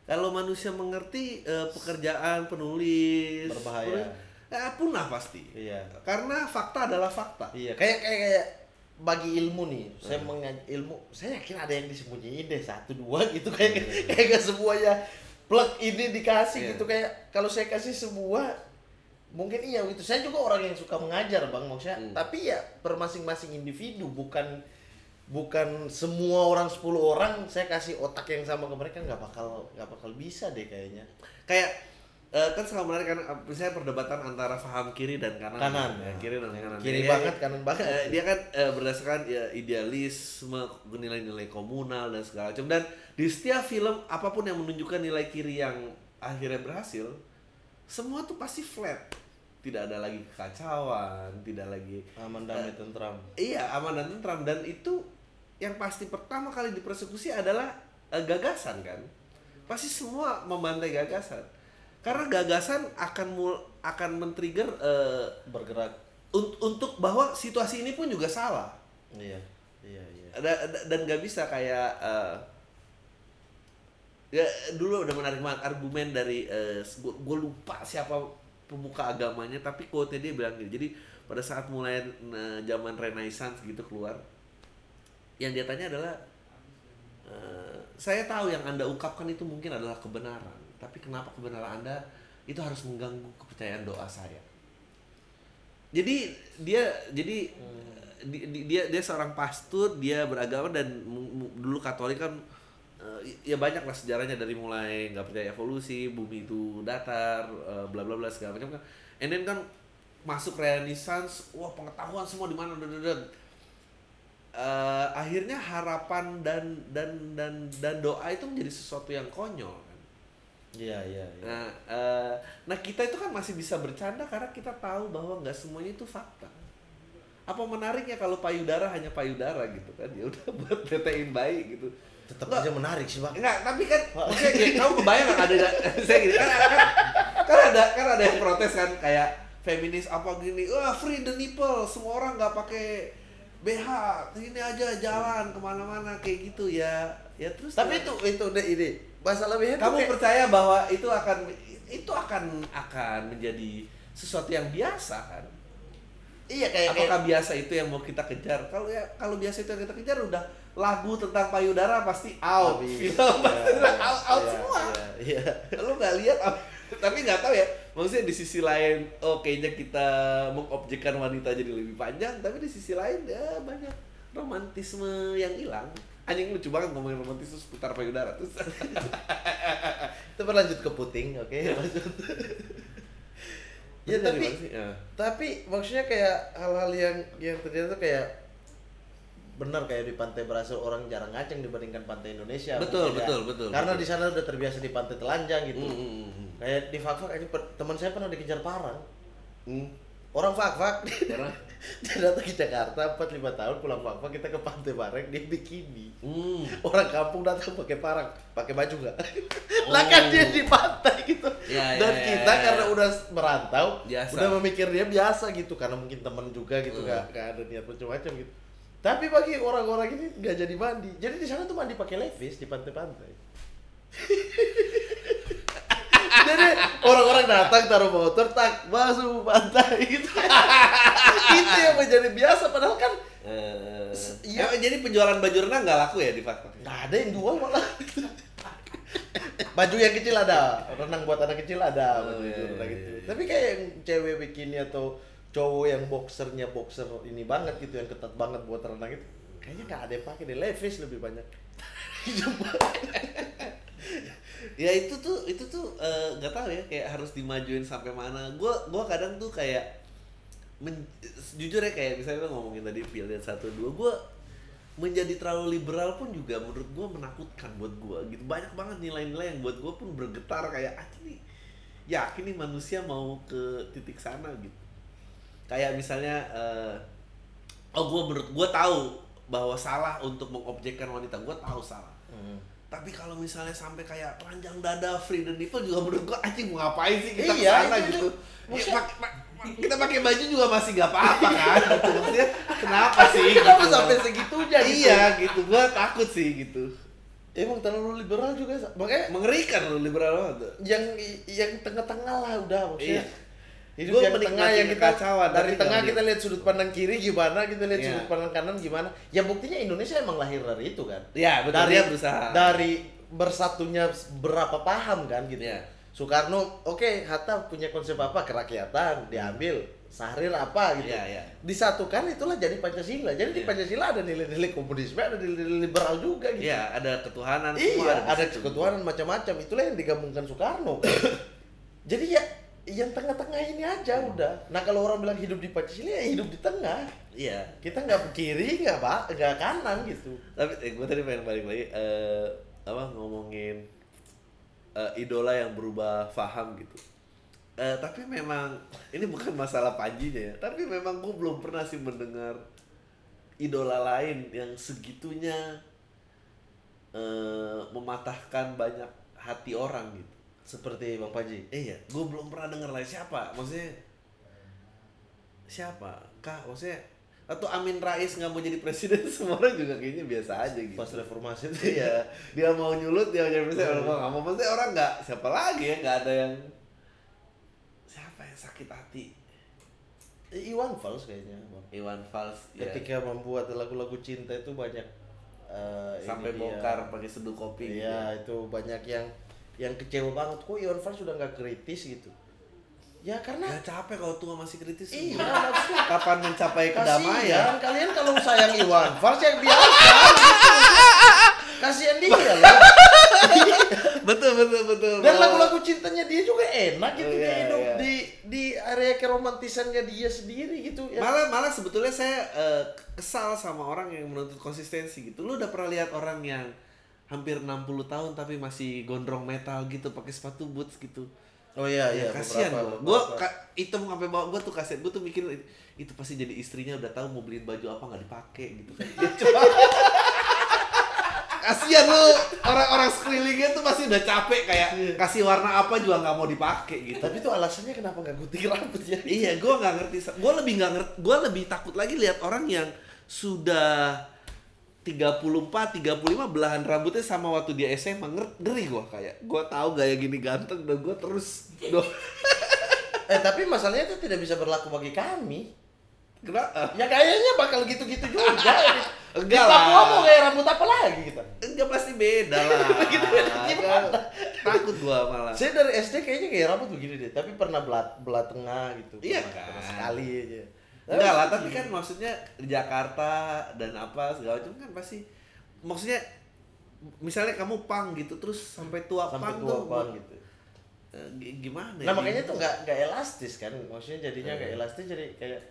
Kalau manusia mengerti eh, pekerjaan penulis Berbahaya. penulis, ya, punah pasti. Iya. karena fakta adalah fakta. Iya, kayak kayak kayak bagi ilmu nih, saya mengaj ilmu, saya yakin ada yang disembunyiin deh satu dua gitu. Kayak kayak gak semuanya plug ini dikasih Iya. gitu kayak kalau saya kasih semua mungkin iya gitu. Saya juga orang yang suka mengajar bang maksudnya, Hmm. tapi ya per masing-masing individu bukan bukan semua orang 10 orang saya kasih otak yang sama ke mereka nggak bakal nggak bakal bisa deh kayaknya. kayak eh, kan sangat menarik kan eh, misalnya perdebatan antara paham kiri dan kanan Kanan. Ya, kiri dan kanan Kiri Ya, banget, ya, kanan banget. eh, dia kan eh, berdasarkan ya idealisme nilai-nilai komunal dan segala macam dan di setiap film apa pun yang menunjukkan nilai kiri yang akhirnya berhasil semua tuh pasti flat tidak ada lagi kekacauan tidak lagi Aman damai tentram. Iya, aman dan tentram dan itu yang pasti pertama kali dipersekusi adalah eh, gagasan kan. Pasti semua membantai gagasan. Karena gagasan akan mul akan men-trigger eh, Bergerak. un- untuk bahwa situasi ini pun juga salah. Iya. Iya, iya. Da- da- dan nggak bisa kayak eh, ya dulu udah menarik banget argumen dari gue lupa siapa pemuka agamanya tapi quote dia bilang gini jadi pada saat mulai eh, zaman renaissance gitu keluar yang dia tanya adalah eh, saya tahu yang anda ungkapkan itu mungkin adalah kebenaran tapi kenapa kebenaran anda? Itu harus mengganggu kepercayaan doa saya. Jadi dia jadi di- di- dia dia seorang pastor dia beragama dan dulu Katolik kan eh, ya banyak lah sejarahnya dari mulai nggak percaya evolusi bumi itu datar eh, bla bla bla segala macam kan. And then kan masuk renaissance wah pengetahuan semua di mana. Eh, akhirnya harapan dan dan dan dan doa itu menjadi sesuatu yang konyol Iya, iya, iya. Nah, eh, nah kita itu kan masih bisa bercanda karena kita tahu bahwa nggak semuanya itu fakta. Apa menariknya kalau payudara hanya payudara gitu kan? Ya udah buat tetein bayi gitu. Tetap Nggak. aja menarik sih, Bang. Enggak, tapi kan maksudnya gini, kamu kebayang nggak ada saya gini kan, kan kan ada kan ada yang protes kan kayak feminis apa gini, wah free the nipple, semua orang nggak pakai BH, ini aja jalan ke mana-mana kayak gitu ya, ya terus. Tapi ya- itu itu udah ini. Masalah BH itu kamu kayak- percaya bahwa itu akan itu akan akan menjadi sesuatu yang biasa kan? Iya kayak kayak Apakah biasa itu yang mau kita kejar? Kalau ya kalau biasa itu yang kita kejar udah lagu tentang payudara pasti out, Habis. film pasti Iya, udah out, out iya, semua. Iya. iya. Lu nggak lihat tapi nggak tahu ya. Maksudnya di sisi lain, oh kayaknya kita mengobjekkan wanita jadi lebih panjang, tapi di sisi lain ya banyak romantisme yang hilang. Anjing lucu banget ngomongin romantisme seputar payudara terus. Itu berlanjut ke puting, oke? lanjut. ya Dari tapi? Ya. tapi maksudnya kayak hal-hal yang yang terjadi tuh kayak benar kayak di pantai Brasil orang jarang ngaceng dibandingkan pantai Indonesia Betul, mungkin ya. betul, betul, karena betul. di sana udah terbiasa di pantai telanjang gitu Hmm, hmm, hmm, kayak di Fakfak ini per- teman saya pernah dikejar parang hmm. orang fak-fak Orang- dia datang ke Jakarta 4 5 tahun pulang fak-fak kita ke Pantai Bareng dia bikini Hmm. orang kampung datang pakai parang pakai baju nggak lah kan dia di pantai gitu Ya, ya, dan ya, kita ya, karena ya. udah merantau Biasa. udah memikir dia biasa gitu karena mungkin temen juga gitu Hmm. nggak nggak ada niat macam-macam gitu tapi bagi orang-orang ini nggak jadi mandi jadi di sana tuh mandi pakai levis di pantai-pantai jadi orang-orang datang taruh motor tak masuk pantai gitu itu yang menjadi biasa padahal kan Iya. emang jadi penjualan baju renang nggak laku ya di Fakfak? nggak ada yang jual malah baju yang kecil ada renang buat anak kecil ada Oh, baju iya, renang iya, gitu iya. tapi kayak yang cewek bikini atau cowok yang boxernya boxer ini banget gitu yang ketat banget buat renang itu kayaknya nggak ada yang pakai deh levis lebih banyak ya itu tuh itu tuh eh, nggak tahu ya kayak harus dimajuin sampai mana. Gua gua kadang tuh kayak men- jujur ya kayak misalnya ngomongin tadi pilihan satu dua gua menjadi terlalu liberal pun juga menurut gua menakutkan buat gua gitu. Banyak banget nilai-nilai yang buat gua pun bergetar kayak ah ini yakin nih manusia mau ke titik sana gitu. Kayak misalnya eh, oh gua menurut gua tahu bahwa salah untuk mengobjekkan wanita gua tahu salah tapi kalau misalnya sampai kayak telanjang dada free the nipple juga menurut gua anjing mau ngapain sih kita Iya, ke sana itu- gitu? itu- Ya, maksudnya- pak- pak- kita pakai baju juga masih gak apa-apa kan gitu. Maksudnya kenapa sih kenapa gitu. sampai segitunya gitu? Iya gitu. Gua takut sih gitu. Emang terlalu liberal juga makanya mengerikan loh liberal banget. Yang yang tengah-tengah lah udah maksudnya. Iya. Hidup Gua yang tengah yang kita kekacauan, dari tengah kita lihat sudut pandang kiri gimana kita lihat Iya. sudut pandang kanan gimana ya buktinya Indonesia emang lahir dari itu kan Iya, betul, dari dia berusaha. dari bersatunya berapa paham kan gitu Iya. Soekarno oke Hatta punya konsep apa kerakyatan diambil Sahrir apa gitu Iya, iya. disatukan itulah jadi Pancasila jadi di Iya. Pancasila ada nilai-nilai komunisme ada nilai-nilai liberal juga gitu Iya, ada ketuhanan semua Iya, ada situ. ketuhanan macam-macam. Itulah yang digabungkan Soekarno. Jadi ya yang tengah-tengah ini aja udah. Nah kalau orang bilang hidup di Pancasila ya hidup di tengah. Iya. Kita nggak kiri, nggak ba- nggak kanan gitu. Tapi eh, gue tadi pengen balik lagi eh apa ngomongin eh, idola yang berubah faham gitu. Eh, tapi memang ini bukan masalah Panjinya ya, tapi memang gue belum pernah sih mendengar idola lain yang segitunya eh mematahkan banyak hati orang gitu. Seperti Bang Panji. Eh, iya, gue belum pernah dengar lagi siapa, maksudnya siapa? Kak, maksudnya atau Amin Rais nggak mau jadi presiden semua orang juga kayaknya biasa aja gitu. Pas reformasi itu ya. Iya, dia mau nyulut dia mau jadi presiden orang nggak mau maksudnya orang nggak siapa lagi ya nggak ada yang siapa yang sakit hati Iwan Fals kayaknya. Iwan Fals ya Ketika membuat lagu-lagu cinta itu banyak eh, sampai bongkar pakai seduh kopi gitu. Iya, itu banyak yang yang kecewa banget. Kok Iwan Fals sudah nggak kritis gitu? Ya karena Gak capek kalau tua masih kritis Iya, maksudnya kapan mencapai kedamaian kalian kalau sayang Iwan Fals yang biasa gitu. Kasihan dia loh. betul betul betul Dan lagu-lagu cintanya dia juga enak gitu Oh, dia iya, hidup iya. di di area keromantisannya dia sendiri gitu ya. malah malah sebetulnya saya eh, kesal sama orang yang menuntut konsistensi gitu lu udah pernah lihat orang yang hampir 60 tahun tapi masih gondrong metal gitu pakai sepatu boots gitu Oh iya iya. kasihan beberapa- gua gua beberapa. ka, hitam sampai bawah gua tuh kasihan gua tuh mikir itu pasti jadi istrinya udah tahu mau beliin baju apa nggak dipakai gitu kan Dia cuma kasihan lu orang-orang sekelilingnya tuh pasti udah capek kayak kasih warna apa juga nggak mau dipakai gitu Tapi itu alasannya kenapa nggak gunting rambut ya? iya gue nggak ngerti gue lebih nggak ngerti gue lebih takut lagi lihat orang yang sudah 34, 35 belahan rambutnya sama waktu dia SMA Nger- ngeri gue kayak gue tahu gaya gini ganteng dan gue terus do Eh tapi masalahnya itu tidak bisa berlaku bagi kami. kenapa Ya kayaknya bakal gitu-gitu juga. Enggak Di Papua lah. mau gaya rambut apa lagi kita? enggak pasti beda lah Begitu beda gimana? takut gue malah Saya dari SD kayaknya gaya rambut begini deh, tapi pernah belah belah tengah gitu. Iya kan? pernah sekali aja. Enggak lah tapi kan maksudnya di Jakarta dan apa segala macam kan pasti maksudnya misalnya kamu pang gitu terus sampai tua sampai pang tua tuh gitu. eh, gi- gimana Nah ya? makanya tuh nggak nggak elastis kan, maksudnya jadinya nggak Hmm. elastis jadi kayak,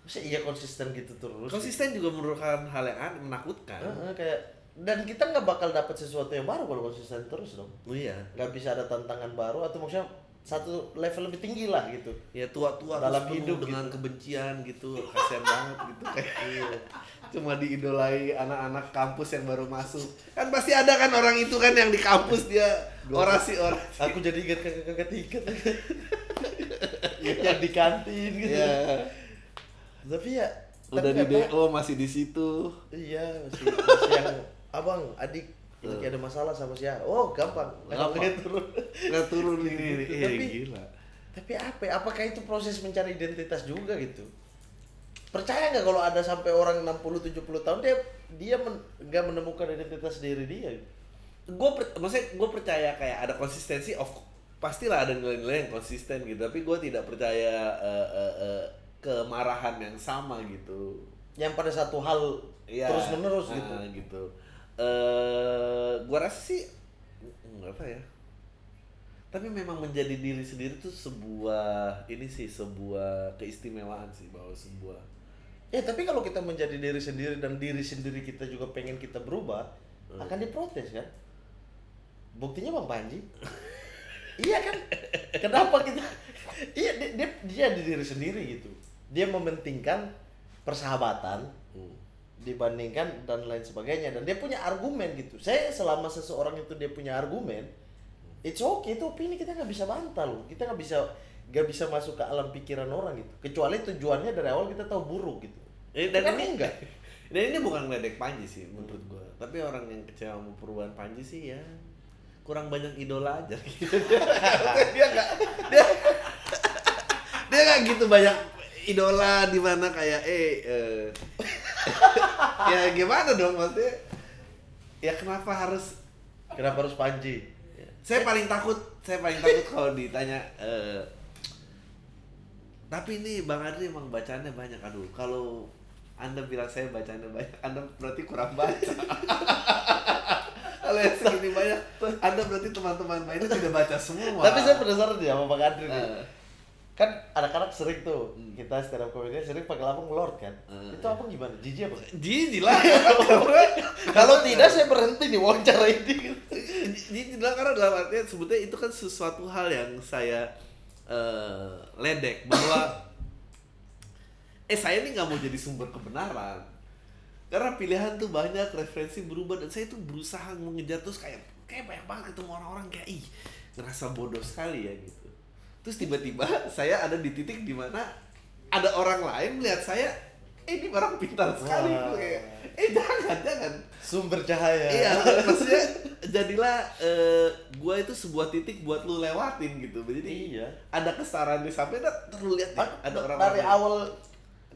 maksudnya iya konsisten gitu terus. konsisten juga merupakan hal yang aneh, menakutkan Heeh, kayak dan kita nggak bakal dapat sesuatu yang baru kalau konsisten terus dong. oh iya Nggak bisa ada tantangan baru atau maksudnya satu level lebih tinggi lah gitu. Ya tua-tua Dalam hidup dengan gitu. kebencian gitu kasihan banget gitu. Kayak cuma diidolai anak-anak kampus yang baru masuk. Kan pasti ada kan orang itu kan yang di kampus dia orasi orasi aku jadi ingat kakak-kakak tingkat yang di kantin gitu. Ya tapi ya udah tapi di do masih di situ. Iya masih, masih yang abang adik ini kayak ada masalah sama si A. oh gampang. Gampang. Turun. Nggak turun ini Gitu. eh Tapi- gila. tapi apa ya? apakah itu proses mencari identitas juga gitu? Percaya nggak kalau ada sampai orang 60-70 tahun dia dia men- nggak menemukan identitas diri dia? Gue maksudnya gue percaya kayak ada konsistensi of pastilah ada nilai-nilai yang konsisten gitu. Tapi gue tidak percaya eh, eh, eh, kemarahan yang sama gitu. Yang pada satu hal Iya. terus menerus Ah, gitu. gitu eh gua rasa sih nggak apa ya? Tapi memang menjadi diri sendiri tuh sebuah ini sih sebuah keistimewaan sih bahwa sebuah. Ya tapi kalau kita menjadi diri sendiri dan diri sendiri kita juga pengen kita berubah Hmm. akan diprotes kan? Buktinya bang Panji. Iya kan? Kenapa kita iya dia, dia dia di diri sendiri gitu. Dia mementingkan persahabatan. Dibandingkan dan lain sebagainya. Dan dia punya argumen gitu. Saya selama seseorang itu dia punya argumen it's okay itu opini kita nggak bisa bantah loh. Kita nggak bisa nggak bisa masuk ke alam pikiran orang gitu. Kecuali tujuannya dari awal kita tahu buruk gitu. Eh, dan kan ini enggak? dan ini bukan ngeledek Panji sih menurut gua. Tapi orang yang kecewa sama perubahan Panji sih ya kurang banyak idola aja. Gitu dia nggak dia dia nggak gitu banyak idola di mana kayak eh eh, ya gimana dong maksudnya? Ya kenapa harus kenapa harus Panji? Saya paling takut saya paling takut kalau ditanya eh, tapi ini bang Adri emang bacaannya banyak aduh kalau anda bilang saya bacaannya banyak anda berarti kurang baca. Kalau yang segini banyak anda berarti teman-teman mainnya tidak baca semua. Tapi saya penasaran deh sama Bang Andri nih. Eh. Kan anak-anak sering tuh kita stand up comedy sering pakai lambang lord kan? Eh. itu apa gimana? Jijik apa? Jijik lah kalau tidak saya berhenti nih wawancara ini. Jadi bilang karena dalam artian sebetulnya itu kan sesuatu hal yang saya eh, ledek bahwa eh saya ini nggak mau jadi sumber kebenaran. Karena pilihan tuh banyak referensi berubah dan saya tuh berusaha mengejar terus kayak kayak banyak banget ketemu orang-orang kayak ih ngerasa bodoh sekali ya gitu terus tiba-tiba saya ada di titik di mana ada orang lain melihat saya eh ini orang pintar sekali. Gua kayak eh jangan jangan sumber cahaya Iya, maksudnya jadilah eh, gua itu sebuah titik buat lu lewatin gitu. Jadi Iya. ada kesaran di dan terus lihat ya, ada orang dari orang- awal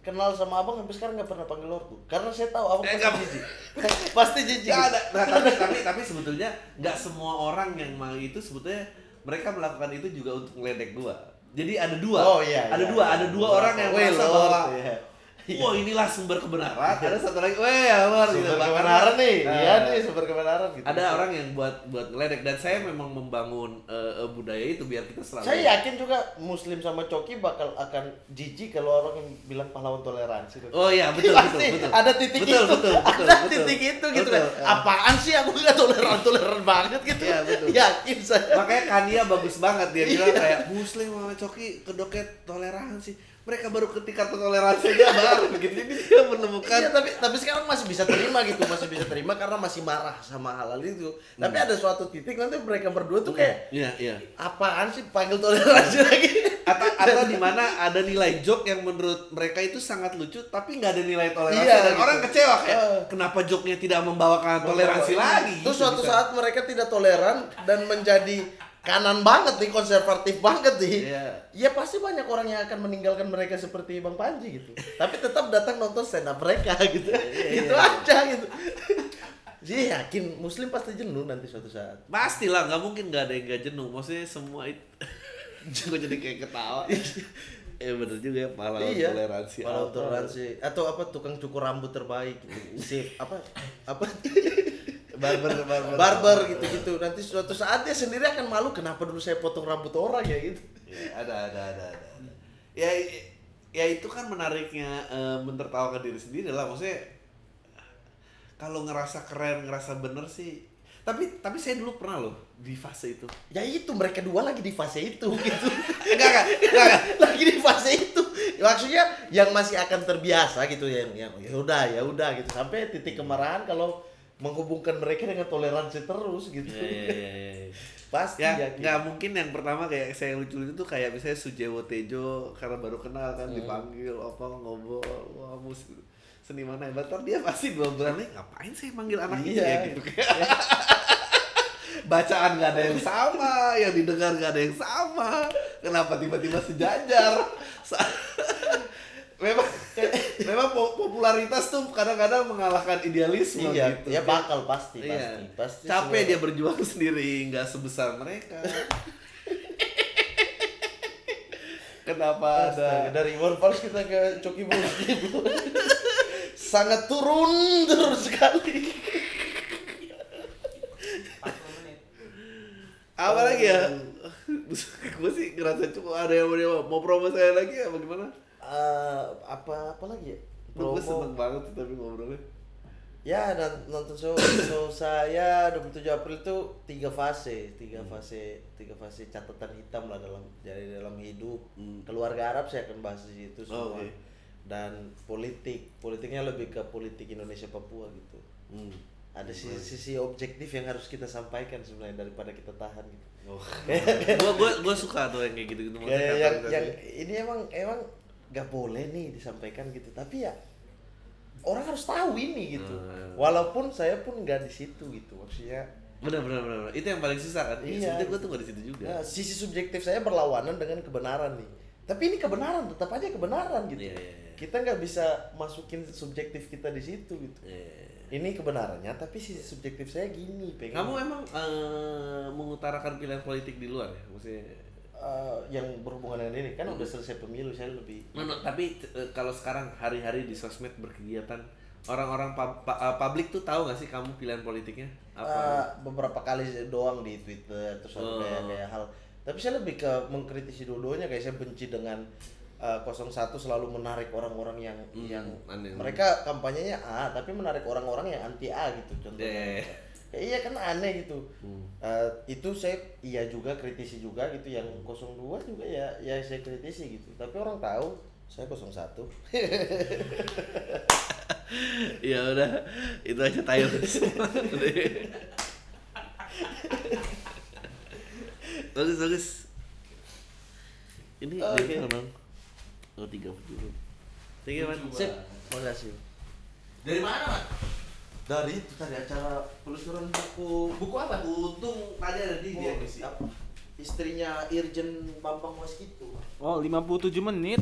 kenal sama abang sampai sekarang nggak pernah panggil lord tuh karena saya tahu abang Eh, pasti nggak- jijik pasti jijik ada. Nah, tapi, tapi tapi sebetulnya nggak semua orang yang mau itu sebetulnya mereka melakukan itu juga untuk ngeledek gua. Jadi ada dua. oh iya Ada iya, dua, iya. ada dua orang yang merasa bahwa iya. Wah inilah sumber kebenaran. Ada satu lagi, weh ya Lord," gitu. sumber kebenaran nih Nah, iya nih sumber kebenaran gitu ada orang yang buat buat ngeledek dan saya memang membangun eh, budaya itu biar kita selalu saya yakin juga muslim sama coki bakal akan jijik kalau orang yang bilang pahlawan toleransi Oh iya betul Pasti betul betul. ada titik betul, itu Betul betul ada betul. titik itu gitu Betul, kan apaan sih aku nggak toleran toleran banget gitu Iya, betul. yakin saya Makanya Kania bagus banget dia bilang Iya. kayak Muslim sama Coki kedoket toleransi. Mereka baru ketika toleransi aja baru begitu. Jadi dia menemukan Iya, tapi tapi sekarang masih bisa terima gitu, masih bisa terima karena masih marah sama hal-hal itu. Tapi ada suatu titik nanti mereka berdua tuh kayak Iya iya. apaan sih panggil toleransi lagi? Atau atau di mana ada nilai joke yang menurut mereka itu sangat lucu tapi nggak ada nilai toleransi Iya, dan gitu. orang kecewa kayak kenapa joke-nya tidak membawakan toleransi lagi. Terus Gitu suatu bisa. saat mereka tidak toleran dan menjadi kanan banget nih, konservatif banget nih. Iya. Ya pasti banyak orang yang akan meninggalkan mereka seperti Bang Panji gitu. Tapi tetap datang nonton stand up mereka gitu. Iya, gitu iya. aja gitu. Jadi yakin muslim pasti jenuh nanti suatu saat. Pastilah nggak mungkin nggak ada yang nggak jenuh. Maksudnya semua itu gue jadi kayak ketawa. Eh bener juga ya pahlawan iya. toleransi. Apa. toleransi atau apa tukang cukur rambut terbaik gitu. Sip, apa apa Barber barber. barber gitu-gitu. Nanti suatu saat dia sendiri akan malu kenapa dulu saya potong rambut orang ya gitu. Ya, ada, ada, ada, ada, ada. Ya, ya itu kan menariknya eh, mentertawakan diri sendiri lah. Maksudnya kalau ngerasa keren, ngerasa bener sih. Tapi tapi saya dulu pernah loh di fase itu. Ya itu mereka dua lagi di fase itu gitu. Enggak enggak enggak. enggak. lagi di fase itu. Maksudnya yang masih akan terbiasa gitu yang yang ya udah ya udah gitu sampai titik kemarahan kalau menghubungkan mereka dengan toleransi terus gitu. Iya, iya, iya, iya. Pasti ya ya. gitu. nggak mungkin yang pertama kayak saya lucu itu tuh kayak misalnya Sujewo Tejo karena baru kenal kan dipanggil apa ngobrol wah mus seniman hebat Ntar dia pasti bulan nih ngapain sih manggil anak Iya. ya gitu bacaan nggak ada yang sama yang didengar nggak ada yang sama kenapa tiba-tiba sejajar memang memang po- popularitas tuh kadang-kadang mengalahkan idealisme Iya, gitu. ya bakal pasti Iya. pasti. Pasti capek semua- dia berjuang sendiri nggak sebesar mereka. Kenapa Astaga, ada dari Fals kita ke Coki Budi sangat turun terus sekali. 40 menit. apa lagi ya? Gue sih ngerasa cukup ada yang mau promo saya lagi apa gimana Eh, apa apa lagi ya gue Promo. seneng banget sih tapi ngobrolnya ya dan nonton show, show saya 27 April itu tiga fase tiga Hmm. fase tiga fase catatan hitam lah dalam jadi dalam hidup Hmm. keluarga Arab saya akan bahas di situ Oh, semua oke. dan politik politiknya lebih ke politik Indonesia Papua gitu hmm. ada sisi, sisi objektif yang harus kita sampaikan sebenarnya daripada kita tahan gitu oh. gue gue gue suka tuh yang kayak gitu gitu kayak yang, yang ini emang emang nggak boleh nih disampaikan gitu. Tapi ya orang harus tahu ini gitu. Hmm. walaupun saya pun nggak di situ gitu maksudnya. Benar benar benar itu yang paling susah kan? Iya. iya gue tuh gak di situ juga. Nah, sisi subjektif saya berlawanan dengan kebenaran nih. Tapi ini kebenaran tetap aja kebenaran gitu. Iya, iya, iya. kita nggak bisa masukin subjektif kita di situ gitu. Eh, ini kebenarannya tapi sisi subjektif saya gini pengen kamu emang eh, mengutarakan pilihan politik di luar ya? Maksudnya eh, yang berhubungan dengan ini kan udah selesai pemilu saya lebih no, tapi eh, kalau sekarang hari-hari di sosmed berkegiatan orang-orang pub- pa- eh, publik tuh tahu gak sih kamu pilihan politiknya apa? Eh, beberapa kali doang di Twitter terus ada Oh. kayak kayak hal tapi saya lebih ke mengkritisi dua-duanya kayak saya benci dengan eh, 01 selalu menarik orang-orang yang Hmm, yang aneh. mereka kampanyenya A tapi menarik orang-orang yang anti A gitu contohnya iya. Ya, iya kan aneh gitu. Hmm. Eh, itu saya iya juga kritisi juga gitu yang 02 juga ya ya saya kritisi gitu. Tapi orang tahu saya 01 ya udah itu aja tayo. Bagus bagus. Ini Oke. dia dong oh tiga puluh tiga man sip. Makasih Dari mana, Mat? Dari itu tadi acara penelusuran buku Buku apa? untung tadi ada di dia Oh, ngisi apa? istrinya Irjen Bambang Waskito Oh, 57 menit.